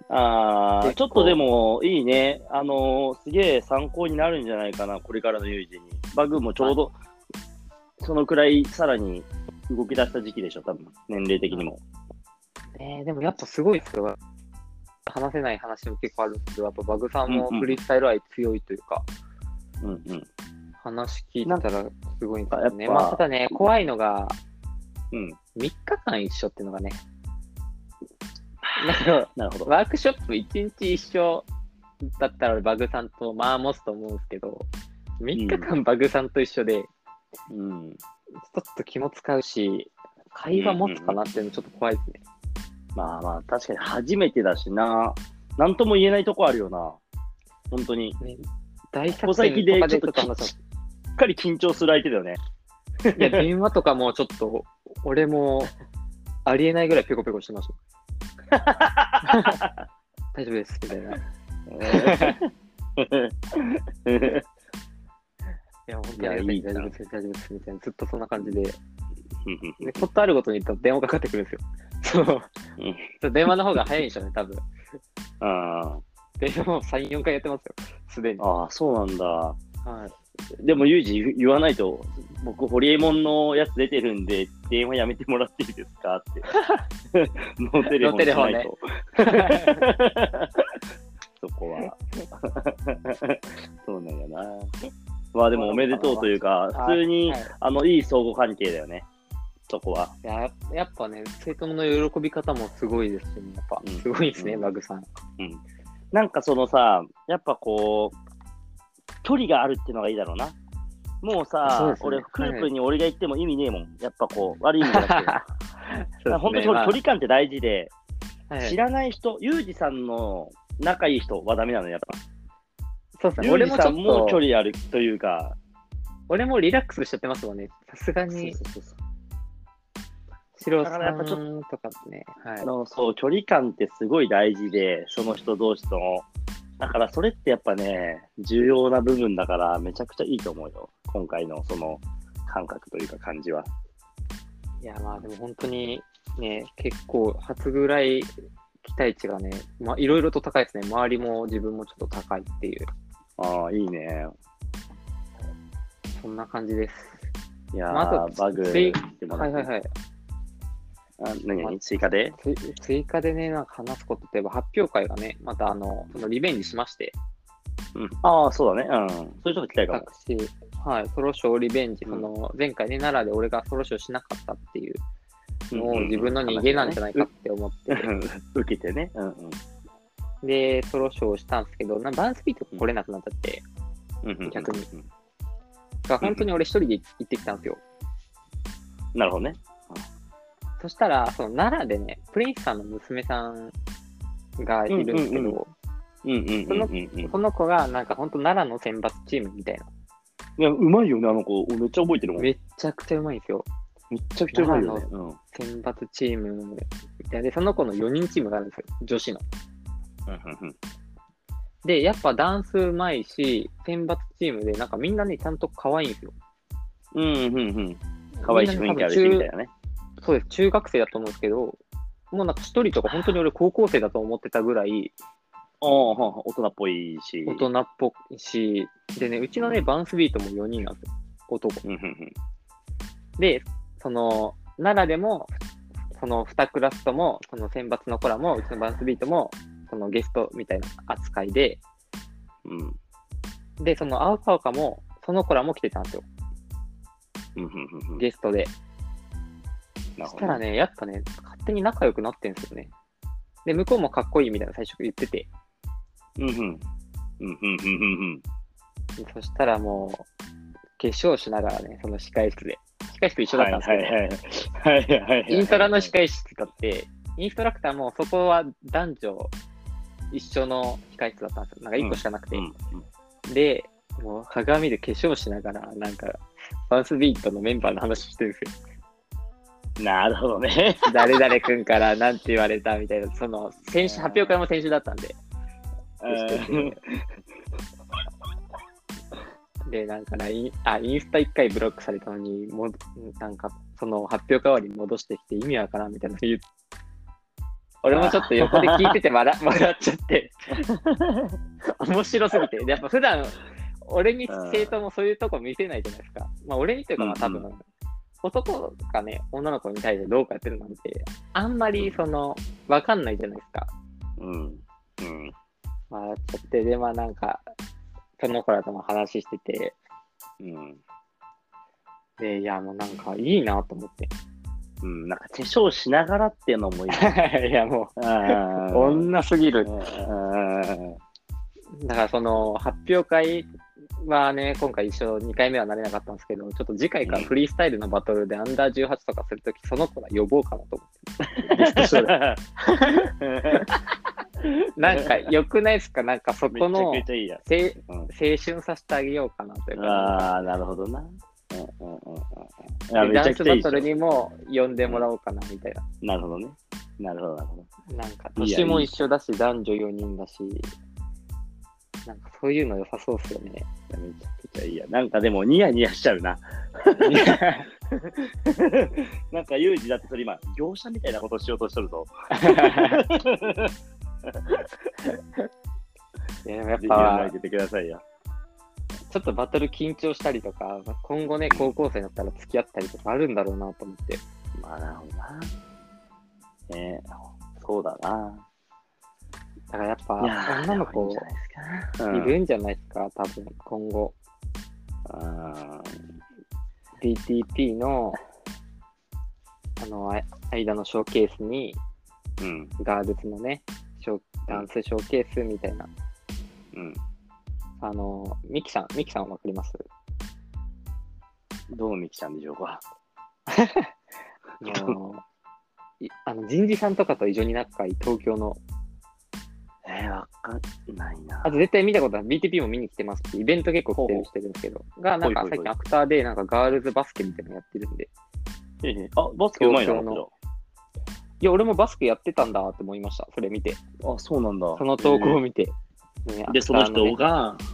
あー結構ちょっとでもいいね。あのーすげえ参考になるんじゃないかな、これからの有事に。バグもちょうど、そのくらいさらに動き出した時期でしょ、多分年齢的にも。ねえでもやっぱすごいですよ。話せない話も結構あるんですけど、やっぱバグさんもうんうんフリースタイル愛強いというか、うんうん。話聞いてたらすごいんですよね。まあ、ただね、怖いのが、うん。3日間一緒っていうのがね、なるほど。ワークショップ1日一緒だったらバグさんとまあ持つと思うんですけど、3日間バグさんと一緒で、うん。ちょっと気も使うし、会話持つかなっていうのちょっと怖いですね。まあまあ、確かに初めてだしな。なんとも言えないとこあるよな。本当に。ね、大小作戦でちょっと話しっかり緊張する相手だよね。いや、電話とかもちょっと、俺もありえないぐらいペコペコしてました。大丈夫です、みたいな。いや、本当に大丈夫です、大丈夫です、みたいな。ずっとそんな感じで。で、ことあるごとに電話かかってくるんですよ。そううん。電話の方が早いんでしょうね、多分。あ電話も3、4回やってますよ、すでに。ああ、そうなんだ。はい。でも、ユージ言言わないと、僕、ホリエモンのやつ出てるんで、電話やめてもらっていいですかって。ノーテレフォンしないと。そこは。そうなんやな。まあでもおめでとうというか、普通に、はいあの、いい相互関係だよね。そこは。ややっぱね、生徒の喜び方もすごいですし、やっぱうんすごいですね、うんバグさん。うん。なんかそのさ、やっぱこう、距離があるっていうのがいいだろうな。もううですね俺、クループに俺が行っても意味ねえもん。やっぱこう、悪い意味じゃなくて。だから本当に距離感って大事で、はい知らない人、ユージさんの仲いい人はダメなの、やっぱ。そうですね、ユージ俺もちょっさんも距と、離あるというか、俺もリラックスしちゃってますもんね。さすがそうに、そうそうそうシロさんとかね、はいあ。のそう、距離感ってすごい大事で、その人同士との。だからそれってやっぱね、重要な部分だから、めちゃくちゃいいと思うよ。今回のその感覚というか感じは。いや、まあでも本当にね、結構初ぐらい期待値がね、まあいろいろと高いですね。周りも自分もちょっと高いっていう、ああ、いいね。そんな感じです。いやー、まあバグはいはいはい。あ何々追加で？つ追加でね、なんか話すことといえば発表会がね、またあの、そのリベンジしまして、うん。ああ、そうだね。うん。そういう人が来たいかも。私、はい、ソロショーリベンジ、うんその前回ね、奈良で俺がソロショーしなかったっていうのうんうんうんを自分の逃げなんじゃないかって思って、う ん受けてね。うんうんで、ソロショーをしたんですけど、なバンスピート来れなくなっちゃって、うんうんうん。逆にうんが本当に俺一人で行ってきたんですよ。なるほどね。そしたら、その奈良でね、プリンスさんの娘さんがいるんですけど。その子がなんか本当奈良の選抜チームみたいな。いや、うまいよね、あの子。俺めっちゃ覚えてるもん。めちゃくちゃうまいんですよ。ちゃくちゃうまいよね。うん。選抜チームみたいな。で、その子の4人チームがあるんですよ。女子の。うんで、やっぱダンスうまいし、選抜チームで、なんかみんなね、ちゃんと可愛いんですよ。うんうんうんうん。可愛いし雰囲気あるし、みたいなね。そうです。中学生だと思うんですけど、もうなんか一人とか本当に俺高校生だと思ってたぐらいああ、大人っぽいし。大人っぽいし、でね、うちのね、バンスビートも4人なんですよ。男。で、その、奈良でも、その2クラスとも、その選抜の子らも、うちのバンスビートも、そのゲストみたいな扱いで、うんで、その青川かも、その子らも来てたんですよ。ゲストで。そしたらね、やっぱね、勝手に仲良くなってんですよね。で、向こうもかっこいいみたいな最初言ってて、うんうん。うんうんうんうんでそしたらもう、化粧しながらね、その控室で。控室一緒だったんですけど、はいはいはい。イントラの控室だって、インストラクターもそこは男女一緒の控室だったんですよ。なんか一個しかなくて。うんで、もう鏡で化粧しながら、なんか、バンスビートのメンバーの話してるんですよ。うん。なるほどね。誰々君からなんて言われたみたいな、その、選手、発表会も先週だったんで。で、なんかな、インあ、インスタ一回ブロックされたのに、もう、なんか、その発表会終わりに戻してきて意味わからんみたいなの言う。俺もちょっと横で聞いてて笑 笑っちゃって、面白すぎて。でやっぱ普段、俺に生徒もそういうとこ見せないじゃないですか。まあ俺にというかまあ多分、うん男がね、女の子に対してどうかやってるなんて、あんまりその、わかんないじゃないですか。うん。うん。まあ、ちょっとで、まあなんか、その子らとも話してて、うん。で、いや、もうなんかいいなと思って。うん。なんか化粧しながらっていうのもいい。いや、もあう、女すぎる。ーだからその発表会はね、今回一緒2回目はなれなかったんですけど、ちょっと次回からフリースタイルのバトルでアンダー18とかするとき、その子ら呼ぼうかなと思って。なんか、良くないですか？なんかそめこの 青春させてあげようかなというか、ああ、なるほどな。うんうんうんうん。いや、でダンスバトルにも呼んでもらおうかなみたいな。なるほどね。なるほど、なるほど。なんか、年も一緒だし、男女4人だし、なんかそういうの良さそうっすよね。いやめちゃくちゃいいや。なんかでも、ニヤニヤしちゃうな。なんか、ユージだってそれ今、業者みたいなことしようとしとるぞ。いやでもやっぱ考え、ててくださいよ。ちょっとバトル緊張したりとか、今後ね、高校生になったら付き合ったりとかあるんだろうなと思って。まあ、なるほどな。ねそうだな。だからやっぱ、女の子いるんじゃないですか、多分今後。うん。DTP の、あの、あ間のショーケースに、うん。ガールズのね、ショーダンスショーケースみたいな。うん。あの、ミキさん、ミキさんわかります？どう見きたんでしょうか？あのいあの人事さんとかと異常に仲いい東京の、えー、わかんないな。あと絶対見たことある、BTP も見に来てますし、イベント結構来てるしてるんですけど、が、なんか最近アクターで、なんかガールズバスケみたいなのやってるんで、ええあ、バスケうまいな、いや、俺もバスケやってたんだって思いました、それ見て。あ、そうなんだ。その投稿を見て。ねで、その人、が、ね。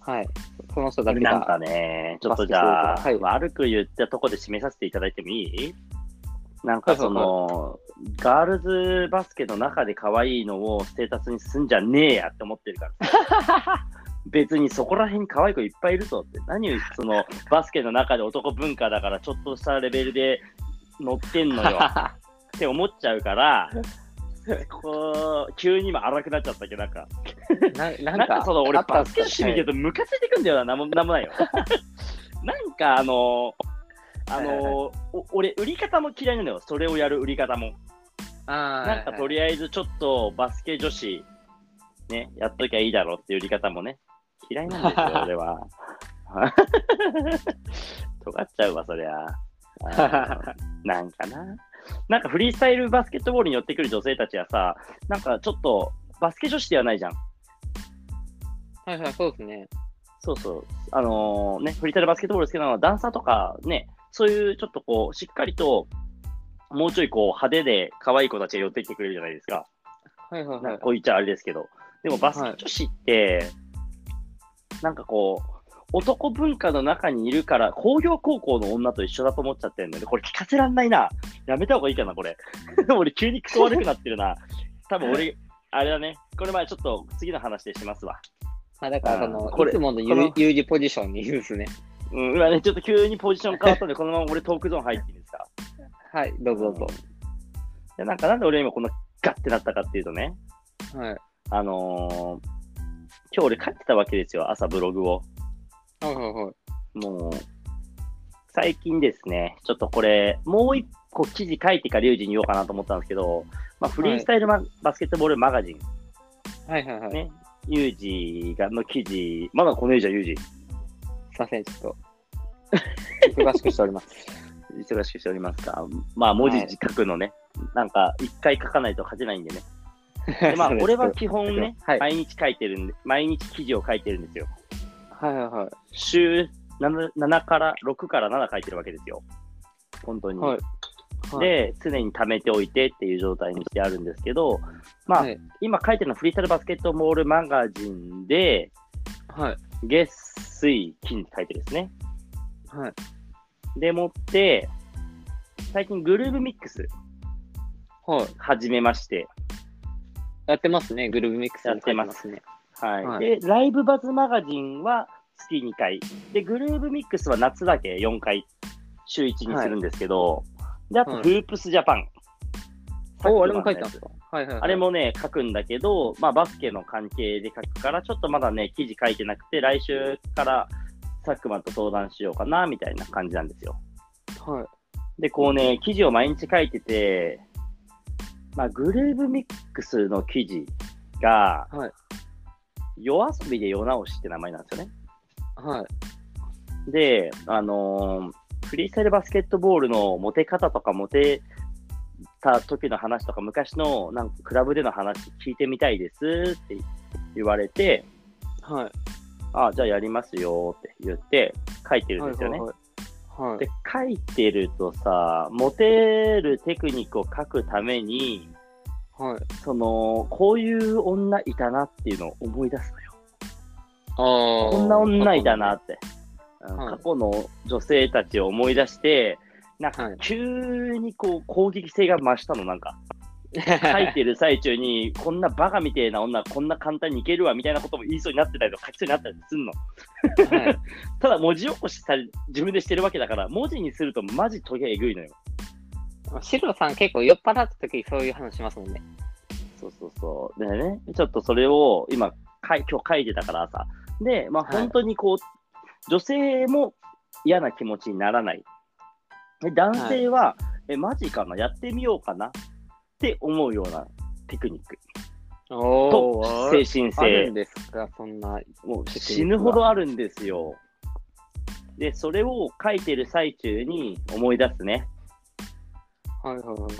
はい。その人だけなんかが、ね、ちょっとじゃあ、はい。悪く言ったとこで締めさせていただいてもいい？なんかその、ガールズバスケの中で可愛いのをステータスにすんじゃねえやって思ってるから。別にそこら辺に可愛い子いっぱいいるぞって。何をそのバスケの中で男文化だからちょっとしたレベルで乗ってんのよ って思っちゃうから、こう、急に今荒くなっちゃったけど、なんか。なんんかか、その俺バスケ女子見てるとムカついてくんだよな、なんもなんもないよ。なんかあのあのはいはいお俺、売り方も嫌いなのよ、それをやる売り方も。あーなんかとりあえずちょっとバスケ女子、ね、やっときゃいいだろうっていう売り方もね、嫌いなんですよ、俺は。尖っちゃうわ、そりゃ。なんかな。なんかフリースタイルバスケットボールに寄ってくる女性たちはさ、なんかちょっとバスケ女子ではないじゃん。はいはい、そうですね。そうそう。あのね、フリータイルバスケットボール好きなのは、ダンサーとかね、そういうちょっとこう、しっかりと、もうちょいこう、派手で可愛い子たちが寄ってきてくれるじゃないですか。はいはいはい。こう言っちゃあれですけど。でもバスケ女子って、なんかこう、男文化の中にいるから、工業高校の女と一緒だと思っちゃってるんだよね。これ聞かせらんないな。やめた方がいいかな、これ。俺急にクソ悪くなってるな。多分俺、あれだね。これまあちょっと次の話でしますわ。ま あ、だから、その、これいつものポジションにいるんですね。うん、今ね、ちょっと急にポジション変わったんで、このまま俺トークゾーン入っていいですか？はい、どうぞどうぞ。でなんかなんで俺今このガッてなったかっていうとね、はい。あのー今日俺書いてたわけですよ、朝ブログを。はいはいはい。もう、最近ですね、ちょっとこれ、もう一個記事書いてからリュウジに言おうかなと思ったんですけど、まあ、フリースタイルマ、バスケットボールマガジン、はいはいはい。ね、ユージがの記事、まだこの絵じゃユージ。すいません、ちょっと。忙しくしております。忙しくしておりますか。まあ、文字書くのね、なんか、一回書かないと書けないんでね。でまあ、俺は基本ね、はい。はい毎日書いてるんで、毎日記事を書いてるんですよ。はいはい。週 7, 7から、6から7書いてるわけですよ。本当に。はいはいで、常に貯めておいてっていう状態にしてあるんですけど、まあ、はい。今書いてるのはフリースタイルバスケットボールマガジンで、はい。月、水、金って書いてるんですね。はい。でもって、最近グルーブミックスはい。始めまして、やってますね、グルーブミックスやってますね。はい。はいで、ライブバズマガジンは月2回。で、グルーブミックスは夏だけ4回、週1にするんですけど、で、あと、はいフープスジャパン。お、あれも書いてたますか？はいはいはい。あれもね、書くんだけど、まあ、バスケの関係で書くから、ちょっとまだね、記事書いてなくて、来週から佐久間と相談しようかな、みたいな感じなんですよ。はい。で、こうね、記事を毎日書いてて、まあ、グルーブミックスの記事が、はい。夜遊びで夜直しって名前なんですよね。はい。で、あのーフリースタイルバスケットボールのモテ方とかモテた時の話とか、昔のなんかクラブでの話聞いてみたいですって言われて、はい。あじゃあやりますよって言って書いてるんですよね。はいはいはい。で、書いてるとさ、モテるテクニックを書くために、はい。その、こういう女いたなっていうのを思い出すのよ。ああ。こんな女いたなって。過去の女性たちを思い出して、なんかはい急にこう攻撃性が増したの、なんか。書いてる最中に、こんなバカみてえな女、こんな簡単にいけるわみたいなことも言いそうになってたりとか、書きそうになったりすんの。はい。ただ、文字起こしされ自分でしてるわけだから、文字にするとマジトゲえぐいのよ。シロさん結構酔っ払った時そういう話しますもんね。そうそうそう。でね、ちょっとそれを今、かい今日書いてたからさ。で、まあはい本当にこう、女性も嫌な気持ちにならない。で男性は、え、マジかなやってみようかなって思うようなテクニック。おと、精神あるん性。ですか、そんな。もう死ぬほどあるんですよ。で、それを書いてる最中に思い出すね。はいはいはい。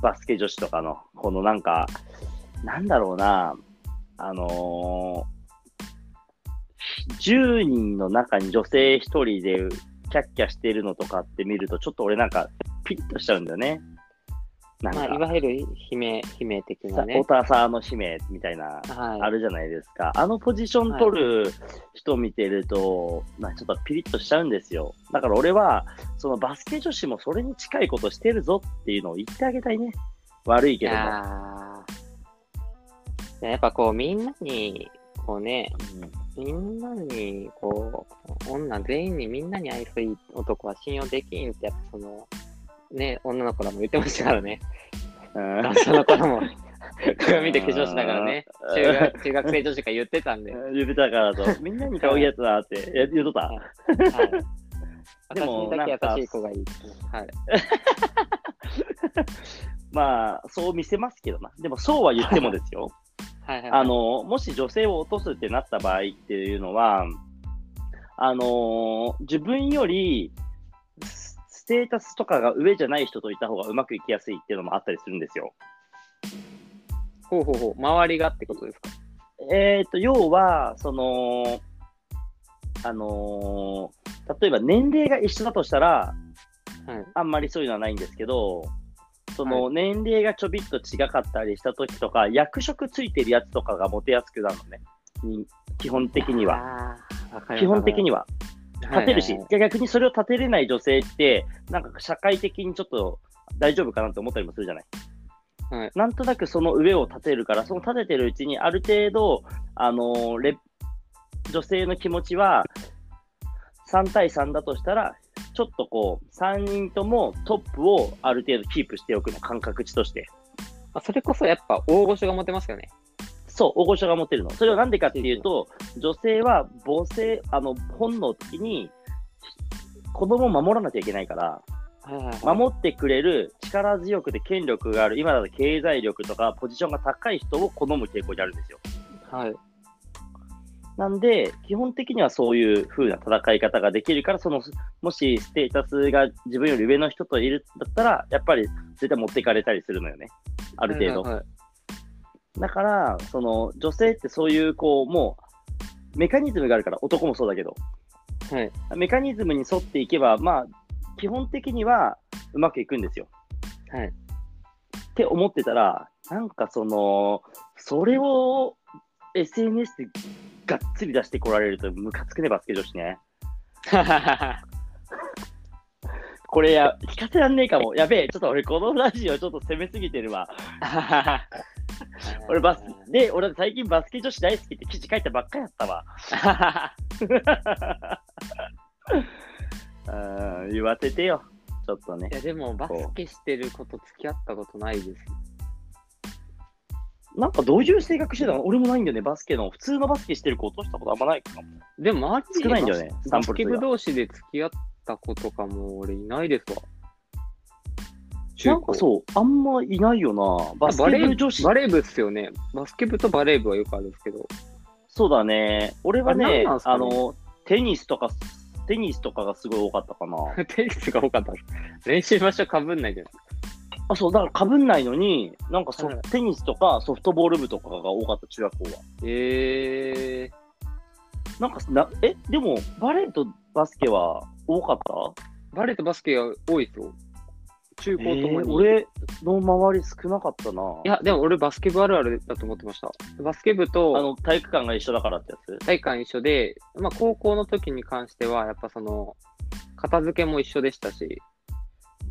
バスケ女子とかの、このなんか、なんだろうな、あのー、10人の中に女性1人でキャッキャしてるのとかって見ると、ちょっと俺なんかピリッとしちゃうんだよね。なんまあ、いか、わゆる姫、姫的なさねオ。タサーの姫みたいな、はい。あるじゃないですか。あのポジション取る人見てると、まあちょっとピリッとしちゃうんですよ。だから俺は、そのバスケ女子もそれに近いことしてるぞっていうのを言ってあげたいね。悪いいけども。やっぱこう、みんなに、こうね、うんみんなに、こう、女全員にみんなに愛想いい男は信用できんって、やっぱその、ね、女の子らも言ってましたからね。うん男性の子らも、鏡で化粧しながらね、中学中学生女子が言ってたんで。はい。言ってたからと、みんなに可愛いやつだってや言うとった。で私もにだけなんか優しい子がいい。はい。まあ、そう見せますけどな。でも、そうは言ってもですよ。はいはい。あ、の、もし女性を落とすってなった場合っていうのは、あの自分よりスステータスとかが上じゃない人といた方がうまくいきやすいっていうのもあったりするんですよ。ほうほうほう。周りがってことですか？えっ、と、要は、その、あの例えば年齢が一緒だとしたら、はい。あんまりそういうのはないんですけど、その年齢がちょびっと違かったりした時とか、役職ついてるやつとかがモテやすくなるのね。に基本的には。基本的には。は立てるし、はいはいじゃあ逆にそれを立てれない女性って、なんか社会的にちょっと大丈夫かなって思ったりもするじゃない。はいなんとなくその上を立てるから、その立ててるうちにある程度、あのーレ女性の気持ちは3対3だとしたら、ちょっとこう、3人ともトップをある程度キープしておくの、感覚値として。まあそれこそやっぱ大御所が持てますよね。そう、大御所が持ってるの。それはなんでかっていうと、女性は母性、あの、本能的に子供を守らなきゃいけないから。守ってくれる力強くて権力がある、今だと経済力とかポジションが高い人を好む傾向にあるんですよ。はい。なんで、基本的にはそういう風な戦い方ができるから、その、もしステータスが自分より上の人といるんだったら、やっぱり絶対持っていかれたりするのよね。ある程度。はいはいはいだから、その、女性ってそういう、こう、もう、メカニズムがあるから、男もそうだけど、はい。メカニズムに沿っていけば、まあ、基本的にはうまくいくんですよ。はい。って思ってたら、なんかその、それを SNS でがっつり出してこられるとムカつくね、バスケ女子ね。これや、聞かせらんねえかも。やべえ、ちょっと俺このラジオちょっと攻めすぎてるわ。俺バス、で、俺最近バスケ女子大好きって記事書いたばっかやったわ。うん、言わせてよ。ちょっとねい。やでもバスケしてること付き合ったことないです。なんかどういう性格してたの俺もないんだよね、バスケの。普通のバスケしてる子落としたことあんまないかも。でも周り少ないんだよねバスサンプルバスケ部同士で付き合った子とかも俺いないですわ。なんかそう、あんまいないよな。バスケバレー部女子バ。レー部っすよね。バスケ部とバレー部はよくあるんですけど。そうだね。俺はね、なんなんすかね？あの、テニスとか、テニスとかがすごい多かったかな。テニスが多かった。練習場所かぶんないじゃないですか。あ、そう、だから被んないのに、なんかそ、うんテニスとかソフトボール部とかが多かった、中学校は。えなんかな、え、でも、バレーとバスケは多かった？ー、バレーとバスケが多いですよ。中高ともに。えー俺の周り少なかったな。いや、でも俺バスケ部あるあるだと思ってました。バスケ部あとの、体育館が一緒だからってやつ？体育館一緒で、まあ高校の時に関しては、やっぱその、片付けも一緒でしたし、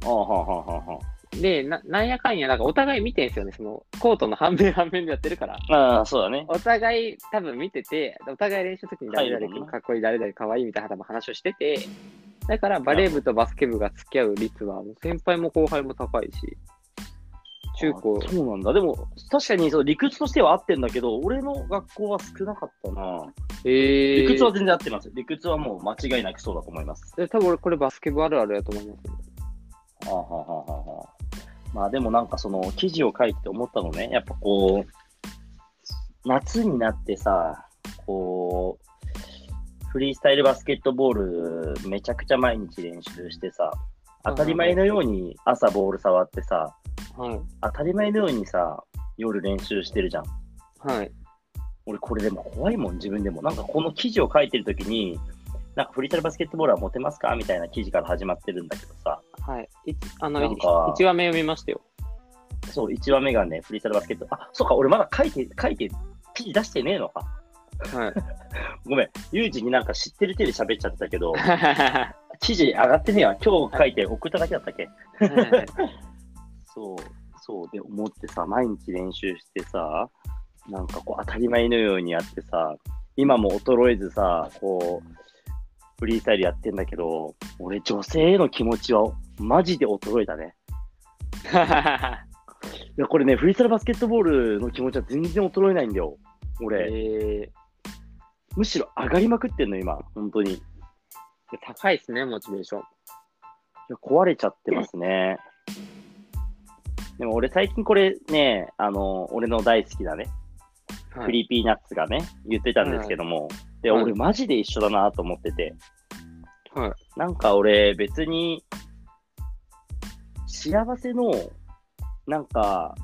ああ、はあ、はあ、はあはで、ななんやかんや、なんかお互い見てんすよね、その、コートの半面半面でやってるから。あ。ああ、そうだね。お互い多分見てて、お互い練習の時に誰々君かっこいい、誰々かわいいみたいな話をしてて、だからバレー部とバスケ部が付き合う率は、先輩も後輩も高いし、中高あ、そうなんだ。でも、確かにそう理屈としては合ってんだけど、俺の学校は少なかったな。えー、理屈は全然合ってます。理屈はもう間違いなくそうだと思います。で多分俺これバスケ部あるあるやと思います。ああはあはあはあまあでもなんかその記事を書いてて思ったのね、やっぱこう、夏になってさ、こう、フリースタイルバスケットボールめちゃくちゃ毎日練習してさ、当たり前のように朝ボール触ってさ、はい。当たり前のようにさ、夜練習してるじゃん。はい。俺これでも怖いもん、自分でも。なんかこの記事を書いてるときに、なんかフリースタイルバスケットボールは持てますか？みたいな記事から始まってるんだけどさ、はい。いあの、なんか1話目読みましたよ。そう、1話目がね、フリースタイルバスケット。あ、そうか、俺まだ書いて、書いて、記事出してねえのか。はい。ごめん、ユージになんか知ってる手で喋っちゃってたけど、記事上がってねえわ。今日書いて送っただけだったっけ？そう、そうで思ってさ、毎日練習してさ、なんかこう当たり前のようにやってさ、今も衰えずさ、こう、フリースタイルやってんだけど、俺女性への気持ちはマジで衰えたね。いや、これね、フリースタイルバスケットボールの気持ちは全然衰えないんだよ。俺、えむしろ上がりまくってんの、今。本当に。いー、高いですね、モチベーション。や壊れちゃってますね。でも俺最近これね、あの、俺の大好きなね、はいクリーピーナッツがね、言ってたんですけども、で、はい。俺マジで一緒だなと思ってて、はい。なんか俺別に、幸せの、なんか、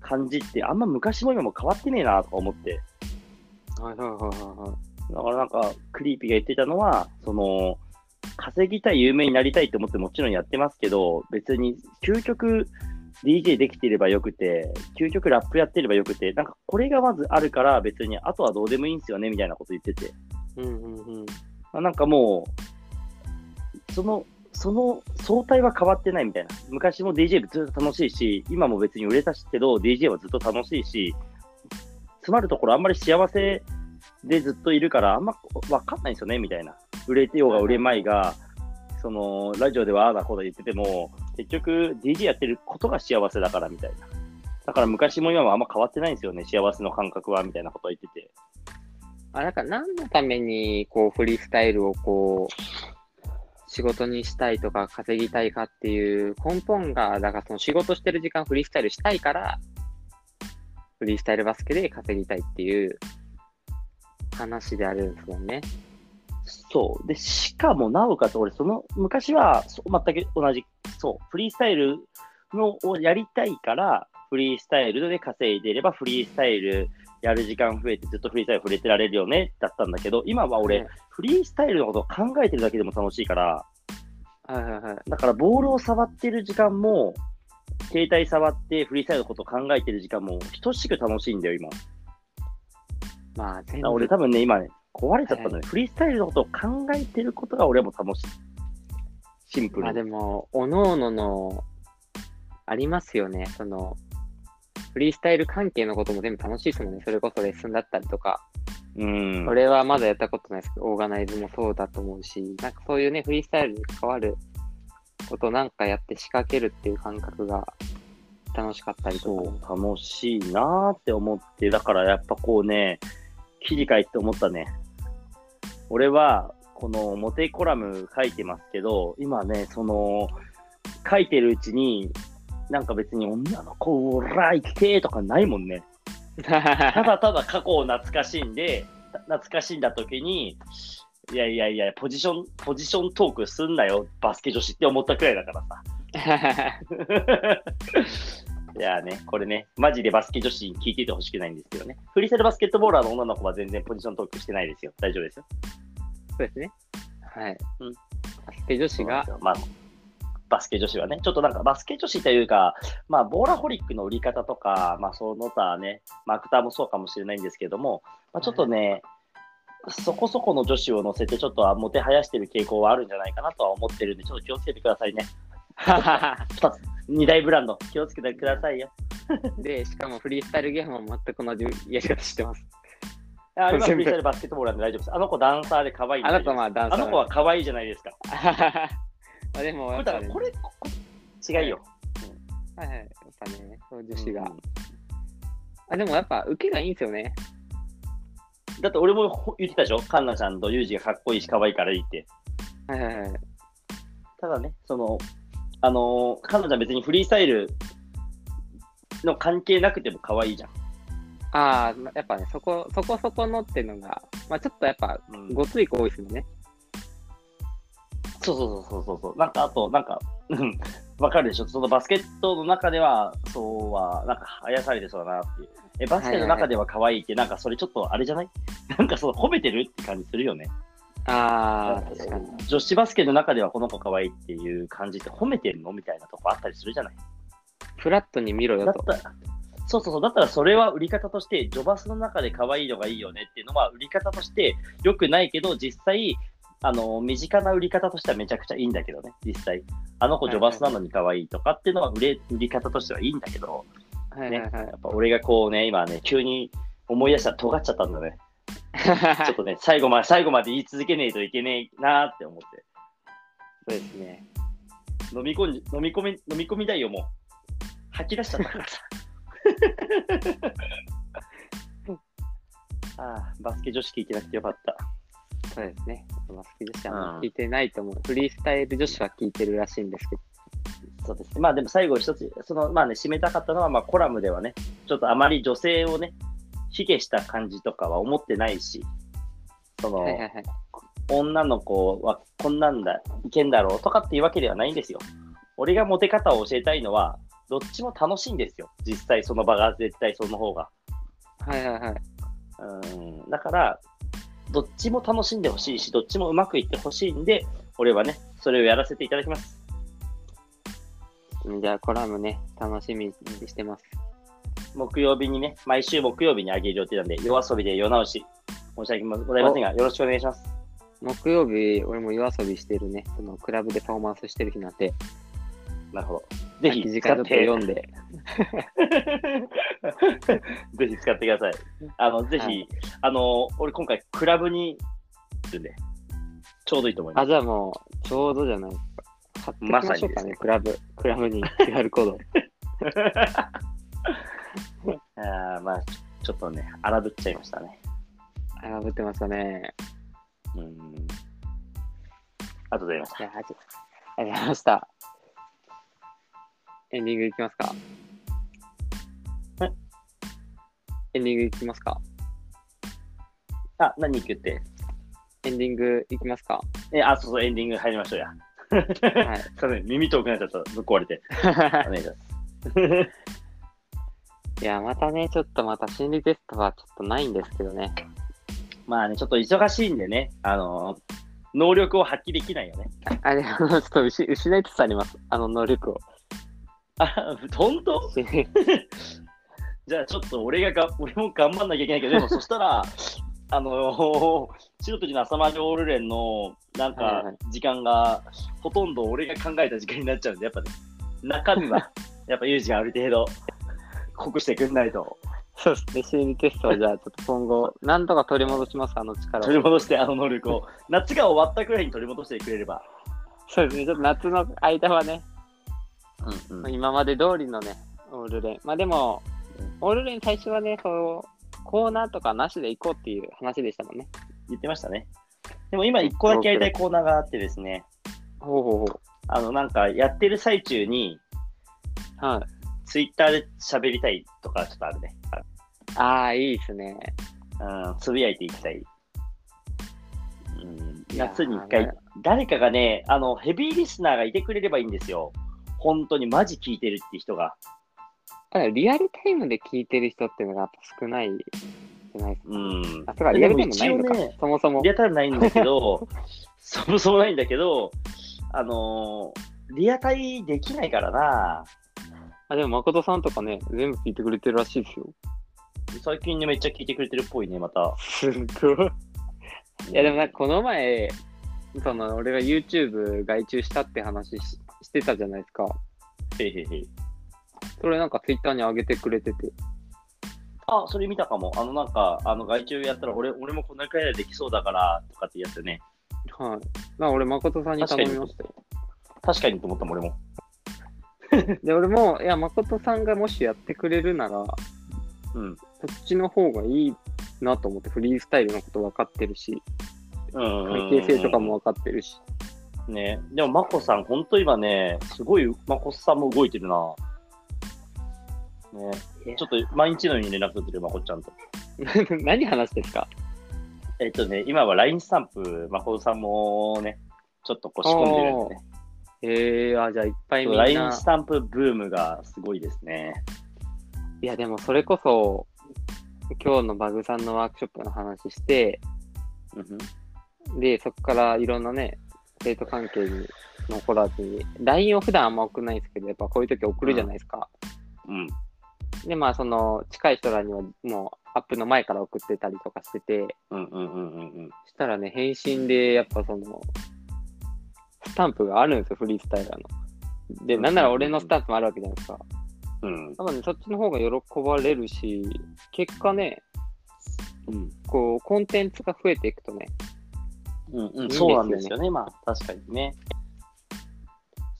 感じってあんま昔も今も変わってねえなとか思って、はいはいはいはだからなんか、クリーピーが言ってたのは、その、稼ぎたい、有名になりたいって思ってもちろんやってますけど、別に究極 DJ できてればよくて、究極ラップやってればよくて、なんかこれがまずあるから別にあとはどうでもいいんですよねみたいなこと言ってて、い。うんうんうん。まあなんかもう、その、その相対は変わってないみたいな。昔も DJ ずっと楽しいし、今も別に売れたしけど、DJ はずっと楽しいし、詰まるところあんまり幸せでずっといるから、あんまわかんないんですよね、みたいな。売れてようが売れまいが、その、ラジオではああだこうだ言ってても、結局 DJ やってることが幸せだからみたいな。だから昔も今もあんま変わってないんですよね、幸せの感覚は、みたいなことを言ってて。あ、なんか何のために、こう、フリースタイルをこう、仕事にしたいとか稼ぎたいかっていう根本が、だからその仕事してる時間フリースタイルしたいから、フリースタイルバスケで稼ぎたいっていう話であるんですもんね。そう。で、しかも、なおかつ、俺、その、昔は、そう全く同じ、そう、フリースタイルのをやりたいから、フリースタイルで稼いでいれば、フリースタイルやる時間増えて、ずっとフリースタイル触れてられるよね、だったんだけど、今は俺、はいフリースタイルのことを考えてるだけでも楽しいから、はいはいはい。だから、ボールを触ってる時間も、携帯触ってフリースタイルのことを考えてる時間も、等しく楽しいんだよ、今。だまあ、俺、多分ね、今ね、壊れちゃったのね、フリースタイルのことを考えてることが俺も楽しい。シンプまあルに。でも、おのおのの、ありますよね。その、フリースタイル関係のことも全部楽しいですもんね。それこそレッスンだったりとか。うん。俺はまだやったことないですけど、オーガナイズもそうだと思うし、なんかそういうね、フリースタイルに関わることなんかやって仕掛けるっていう感覚が楽しかったりとか。そう、楽しいなーって思って、だからやっぱこうね、記事書いて思ったね。俺は、このモテイコラム書いてますけど、今ね、その、書いてるうちに、なんか別に女の子、おら、生きてーとかないもんね。ただただ過去を懐かしんで、懐かしんだ時に、いやいやいや、ポジション、ポジショントークすんなよ、バスケ女子って思ったくらいだからさ。いやーね、これね、マジでバスケ女子に聞いていてほしくないんですけどね。フリースタイルバスケットボーラーの女の子は全然ポジショントークしてないですよ。大丈夫ですよ。そうですね。はい。うんバスケ女子が、まあ、バスケ女子はね、ちょっとなんかバスケ女子というか、まあ、ボーラホリックの売り方とか、まあ、その他ね、まあアクターもそうかもしれないんですけども、まあ、ちょっとね、そこそこの女子を乗せて、ちょっともてはやしてる傾向はあるんじゃないかなとは思ってるんで、ちょっと気をつけてくださいね。2つ、2大ブランド、気をつけてくださいよ。で、しかもフリースタイルゲームも全く同じやり方してます。あれはフリースタイルバスケットボールなんで大丈夫です。あの子ダンサーで可愛いあなたはダンサー。あの子は可愛いじゃないですか。まあでも、だからこれ、こ違いよ。はいはい、やっぱね、女子が。うんあ、でもやっぱ受けがいいんですよね。だって俺もほ言ってたでしょ？カンナちゃんとユージがかっこいいし可愛いからいいって。はいはいはい。ただね、その、あのー、カンナちゃん別にフリースタイルの関係なくても可愛いじゃん。ああ、やっぱね、そこ、そこそこのっていうのが、まあちょっとやっぱ、うんごつい子多いですもんね。そうそうそうそうそう。なんかあと、なんか、うんわかるでしょ？そのバスケットの中では、そうは、なんか、あやされてそうだなっていう。え、バスケの中では可愛いって、なんかそれちょっとあれじゃない？なんかその褒めてるって感じするよね。ああ、確かに。女子バスケの中ではこの子可愛いっていう感じって褒めてるのみたいなとこあったりするじゃない？フラットに見ろよと。だったら、そうそうそう、だったらそれは売り方として、ジョバスの中で可愛いのがいいよねっていうのは、売り方として良くないけど、実際、あの、身近な売り方としてはめちゃくちゃいいんだけどね、実際。あの子ジョバスなのに可愛いとかっていうのは売れ、売り方としてはいいんだけど、ね、やっ。ぱ俺がこうね、今ね、急に思い出したら尖っちゃったんだね。ちょっとね、最後まで、最後まで言い続けねえといけねえなーって思って。そうですね。飲み込んじ、飲み込み、飲み込みたいよ、もう。吐き出しちゃったからさ。ああ、バスケ女子聞いてなくてよかった。そうですね。バスケ女子は聞いてないと思う。フリースタイル女子は聞いてるらしいんですけど。そうですね。まあでも最後一つ、その、まあね、締めたかったのは、まあコラムではね、ちょっとあまり女性をね、卑下した感じとかは思ってないし、その、はいはいはい。女の子はこんなんだ、いけんだろうとかっていうわけではないんですよ。俺がモテ方を教えたいのは、どっちも楽しいんですよ。実際その場が絶対その方が。はいはいはい。うん、だから、どっちも楽しんでほしいし、どっちもうまくいってほしいんで、俺はね、それをやらせていただきます。じゃあコラムね、楽しみにしてます。木曜日にね、毎週木曜日にあげる予定なんで、夜遊びで夜直し、申し訳ございませんが、よろしくお願いします。木曜日、俺も夜遊びしてるね、そのクラブでパフォーマンスしてる日なんで、なるほど。ぜひ時使って、読んで、ぜひ使ってください。あの、ぜひ、はいあの、俺今回クラブにいるんで、ちょうどいいと思いまあ、す。じゃあもう、ちょうどじゃないですか。貼ってきましょうかね、まさにですねクラブ、クラブに QR コード。あーまあ、ちょっとね、荒ぶっちゃいましたね。あ、ぶってましたね。うん。ありがとうございました。ありがとうございました。エンディングいきますかはいエンディングいきますかあ、何言って？エンディングいきますかえ、あ、そうそう、エンディング入りましょうや。はい。耳遠くなっちゃった。ぶっ壊れて。お願いします。いや、またね、ちょっとまた心理テストはちょっとないんですけどね。まあね、ちょっと忙しいんでね、あの能力を発揮できないよね。あれ、あの、ちょっと失失いつつあります。あの能力を。あ、本当？じゃあちょっと俺がが、俺も頑張んなきゃいけないけど、でもそしたら、あの白ときの朝までオールレンの、なんか時間が、ほとんど俺が考えた時間になっちゃうんで、やっぱね、中身は、やっぱユージがある程度、濃くしてくんないと、そうですね、心理テストは じゃあちょっと今後、なんとか取り戻します、あの力を。取り戻して、あの能力を、夏が終わったくらいに取り戻してくれれば。そうですね、ちょっと夏の間はね、うんうん今まで通りのね、オールレン。まあでも、オールレン最初はね、そう、コーナーとかなしで行こうっていう話でしたもんね。言ってましたね。でも今、一個だけやりたいコーナーがあってですね、ほうほうほう。あの、なんか、やってる最中に、はい。ツイッターで喋りたいとか、ちょっとあるね。ああ、いいですね。うん、つぶやいていきたい。うん、夏に一回、誰かがね、あの、ヘビーリスナーがいてくれればいいんですよ。本当にマジ聞いてるって人が。リアルタイムで聞いてる人っていうのがやっぱ少ないじゃないですか。うん。あ、そうか、リアルタイムないのか、ねそもそもリ。アタイムないんだけど、そもそもないんだけど、あのーリアタイできないからな。あ、でも誠さんとかね、全部聞いてくれてるらしいですよ。最近ね、めっちゃ聞いてくれてるっぽいね、また。すごい。いや、でもなんかこの前、その、俺が YouTube 外注したって話ししてたじゃないですか。へいへいへい。それなんか Twitter に上げてくれてて。あ、それ見たかも。あの、なんか、あの、外注やったら、俺、俺もこんなくらいできそうだから、とかってやつね。はい。だから俺、誠さんに頼みましたよ。確かにと思ったもん、俺も。で、俺も、いや、誠さんがもしやってくれるなら、うん。そっちの方がいいなと思って、フリースタイルのこと分かってるし、うん関係性とかも分かってるし。ね。でも、まこさん、ほんと今ね、すごい、まこさんも動いてるな。ね。ちょっと、毎日のように連絡取ってる、まこちゃんと。何話ですか？えっとね、今は LINE スタンプ、まこさんもね、ちょっとこう仕込んでるんでね。ええー、あ、じゃあいっぱいみん LINE なス。タンプブームがすごいですね。いや、でもそれこそ、今日のバグさんのワークショップの話して、で、そこからいろんなね、生徒関係に残らずに、LINE を普段あんま送らないですけど、やっぱこういう時送るじゃないですか。うん。で、まあ、その、近い人らにはもうアップの前から送ってたりとかしてて、うんうんうんうんうん。したらね、返信で、やっぱその、スタンプがあるんですよ、フリースタイラーの。で、うんなんなら俺のスタンプもあるわけじゃないですか。うん。多分ね、そっちの方が喜ばれるし、結果ね、うん。こう、コンテンツが増えていくとね、うんうん、そうなんですよね。まあ、確かにね。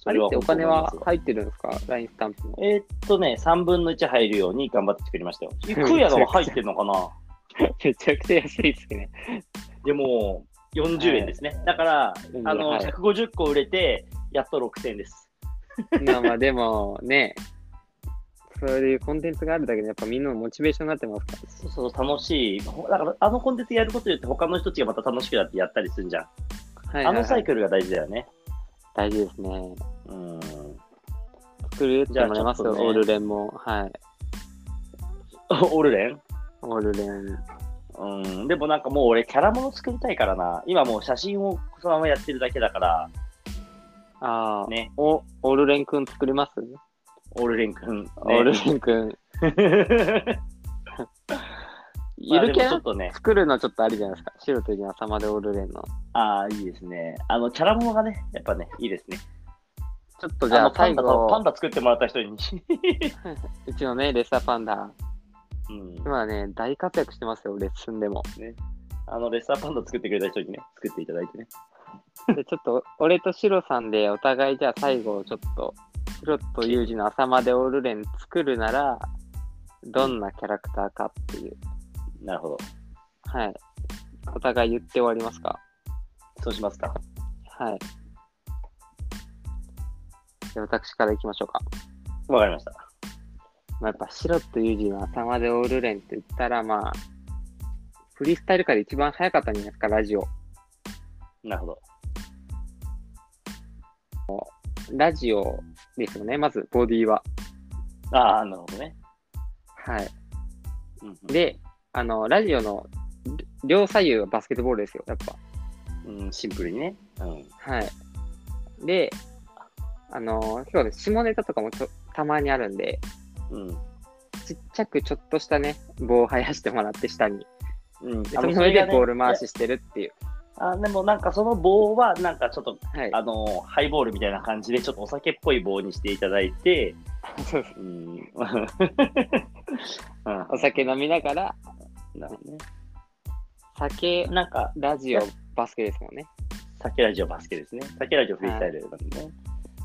あれってお金は入ってるんですか ?LINE スタンプの。えーっとね、3分の1入るように頑張って作りましたよ。いくらが入ってんのかな？めちゃくちゃ安いですね。でも、40円ですね。だから、あの、はい150個売れて、やっと6000円です。まあまあでもね、そういうコンテンツがあるだけでやっぱみんなのモチベーションになってますかそうそう、楽しい。ほだから、あのコンテンツやることによって他の人たちがまた楽しくなってやったりするんじゃん。ら。はいはいはいあのサイクルが大事だよね。大事ですね。うん。作るってもらいますよ、ねオールレンも。はい。オルレン？オールレン。うん。でもなんかもう俺、キャラもの作りたいからな。今もう写真をそのままやってるだけだから、ああ、ね。お、オールレンくん作ります、オールレン君、ね。オールレンく ん。ゆるキャラちょっとね、作るのちょっとありじゃないですか。白というのは様でオールレンの。ああ、いいですね。あの、キャラものがね、やっぱね、いいですね。ちょっとじゃあパンダ作ってもらった人に。うちのね、レッサーパンダ。うん。今ね、大活躍してますよ、レッスンでも。あの、レッサーパンダ作ってくれた人にね、作っていただいてね。で、ちょっと、俺とシロさんでお互いじゃあ最後、ちょっと、シロとユージの朝までオールレン作るなら、どんなキャラクターかっていう。なるほど。はい。お互い言って終わりますか？そうしますか。はい。じゃあ私から行きましょうか。わかりました。まあ、やっぱ、シロとユージの朝までオールレンって言ったら、まあ、フリースタイル界で一番早かったんじゃないですか、ラジオ。なるほど。ラジオですよね、まず、ボディは。ああ、なるほどね。はい。うんうんで、あの、ラジオの両左右はバスケットボールですよ、やっぱ。うん、シンプルにね。うん。はい。で、あの、今日ね、下ネタとかもちょたまにあるんで、うん。ちっちゃくちょっとしたね、棒を生やしてもらって下に。うん、でその上でボール回ししてるっていう。あでもなんかその棒はなんかちょっとはい。あのハイボールみたいな感じでちょっとお酒っぽい棒にしていただいて、うん、うんお酒飲みながら、ね酒、なんかラジオ、バスケですもんね。酒ラジオバスケですね。酒ラジオフリースタイルなんでね。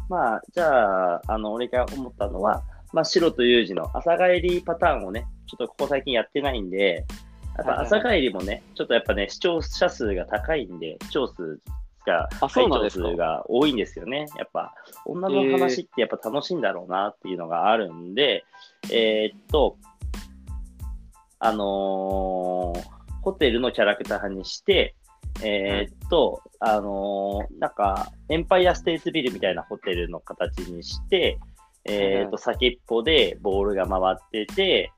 まあ、じゃあ、あの、俺が思ったのは、まあ、白とユージの朝帰りパターンをね、ちょっとここ最近やってないんで、やっぱ朝帰りもね、ちょっとやっぱね、視聴者数が高いんで、視聴数が、あそうなんですか？数が多いんですよね。やっぱ、女の話ってやっぱ楽しいんだろうなっていうのがあるんで、えーっと、あのーホテルのキャラクターにして、えーっと、あのーなんか、エンパイアステイツビルみたいなホテルの形にして、えーっと、先っぽでボールが回ってて、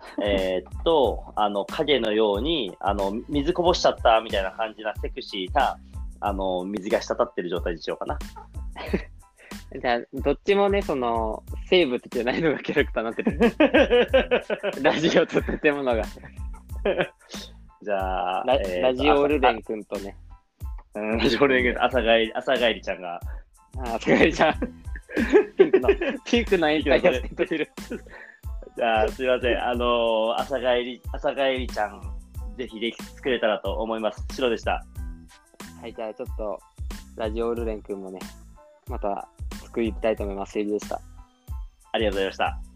えーっと、あの、影のように、あの、水こぼしちゃったみたいな感じなセクシーな、あの、水が滴ってる状態にしようかな。じゃあ、どっちもね、その、生物じゃないのがキャラクターになってる。ラジオと建物が。じゃあ、ラ,、えーラジオルレン君とね。うんラジオルレン君、朝帰り、朝帰りちゃんが、あ、すごいじゃん。ピンクの、ピンクのエンタイアステイトビル。じゃあ、すいません。あのー朝帰り、朝帰りちゃん、ぜひでき作れたらと思います。白でした。はい、じゃあちょっと、ラジオルレン君もね、また作りたいと思います。セリでした。ありがとうございました。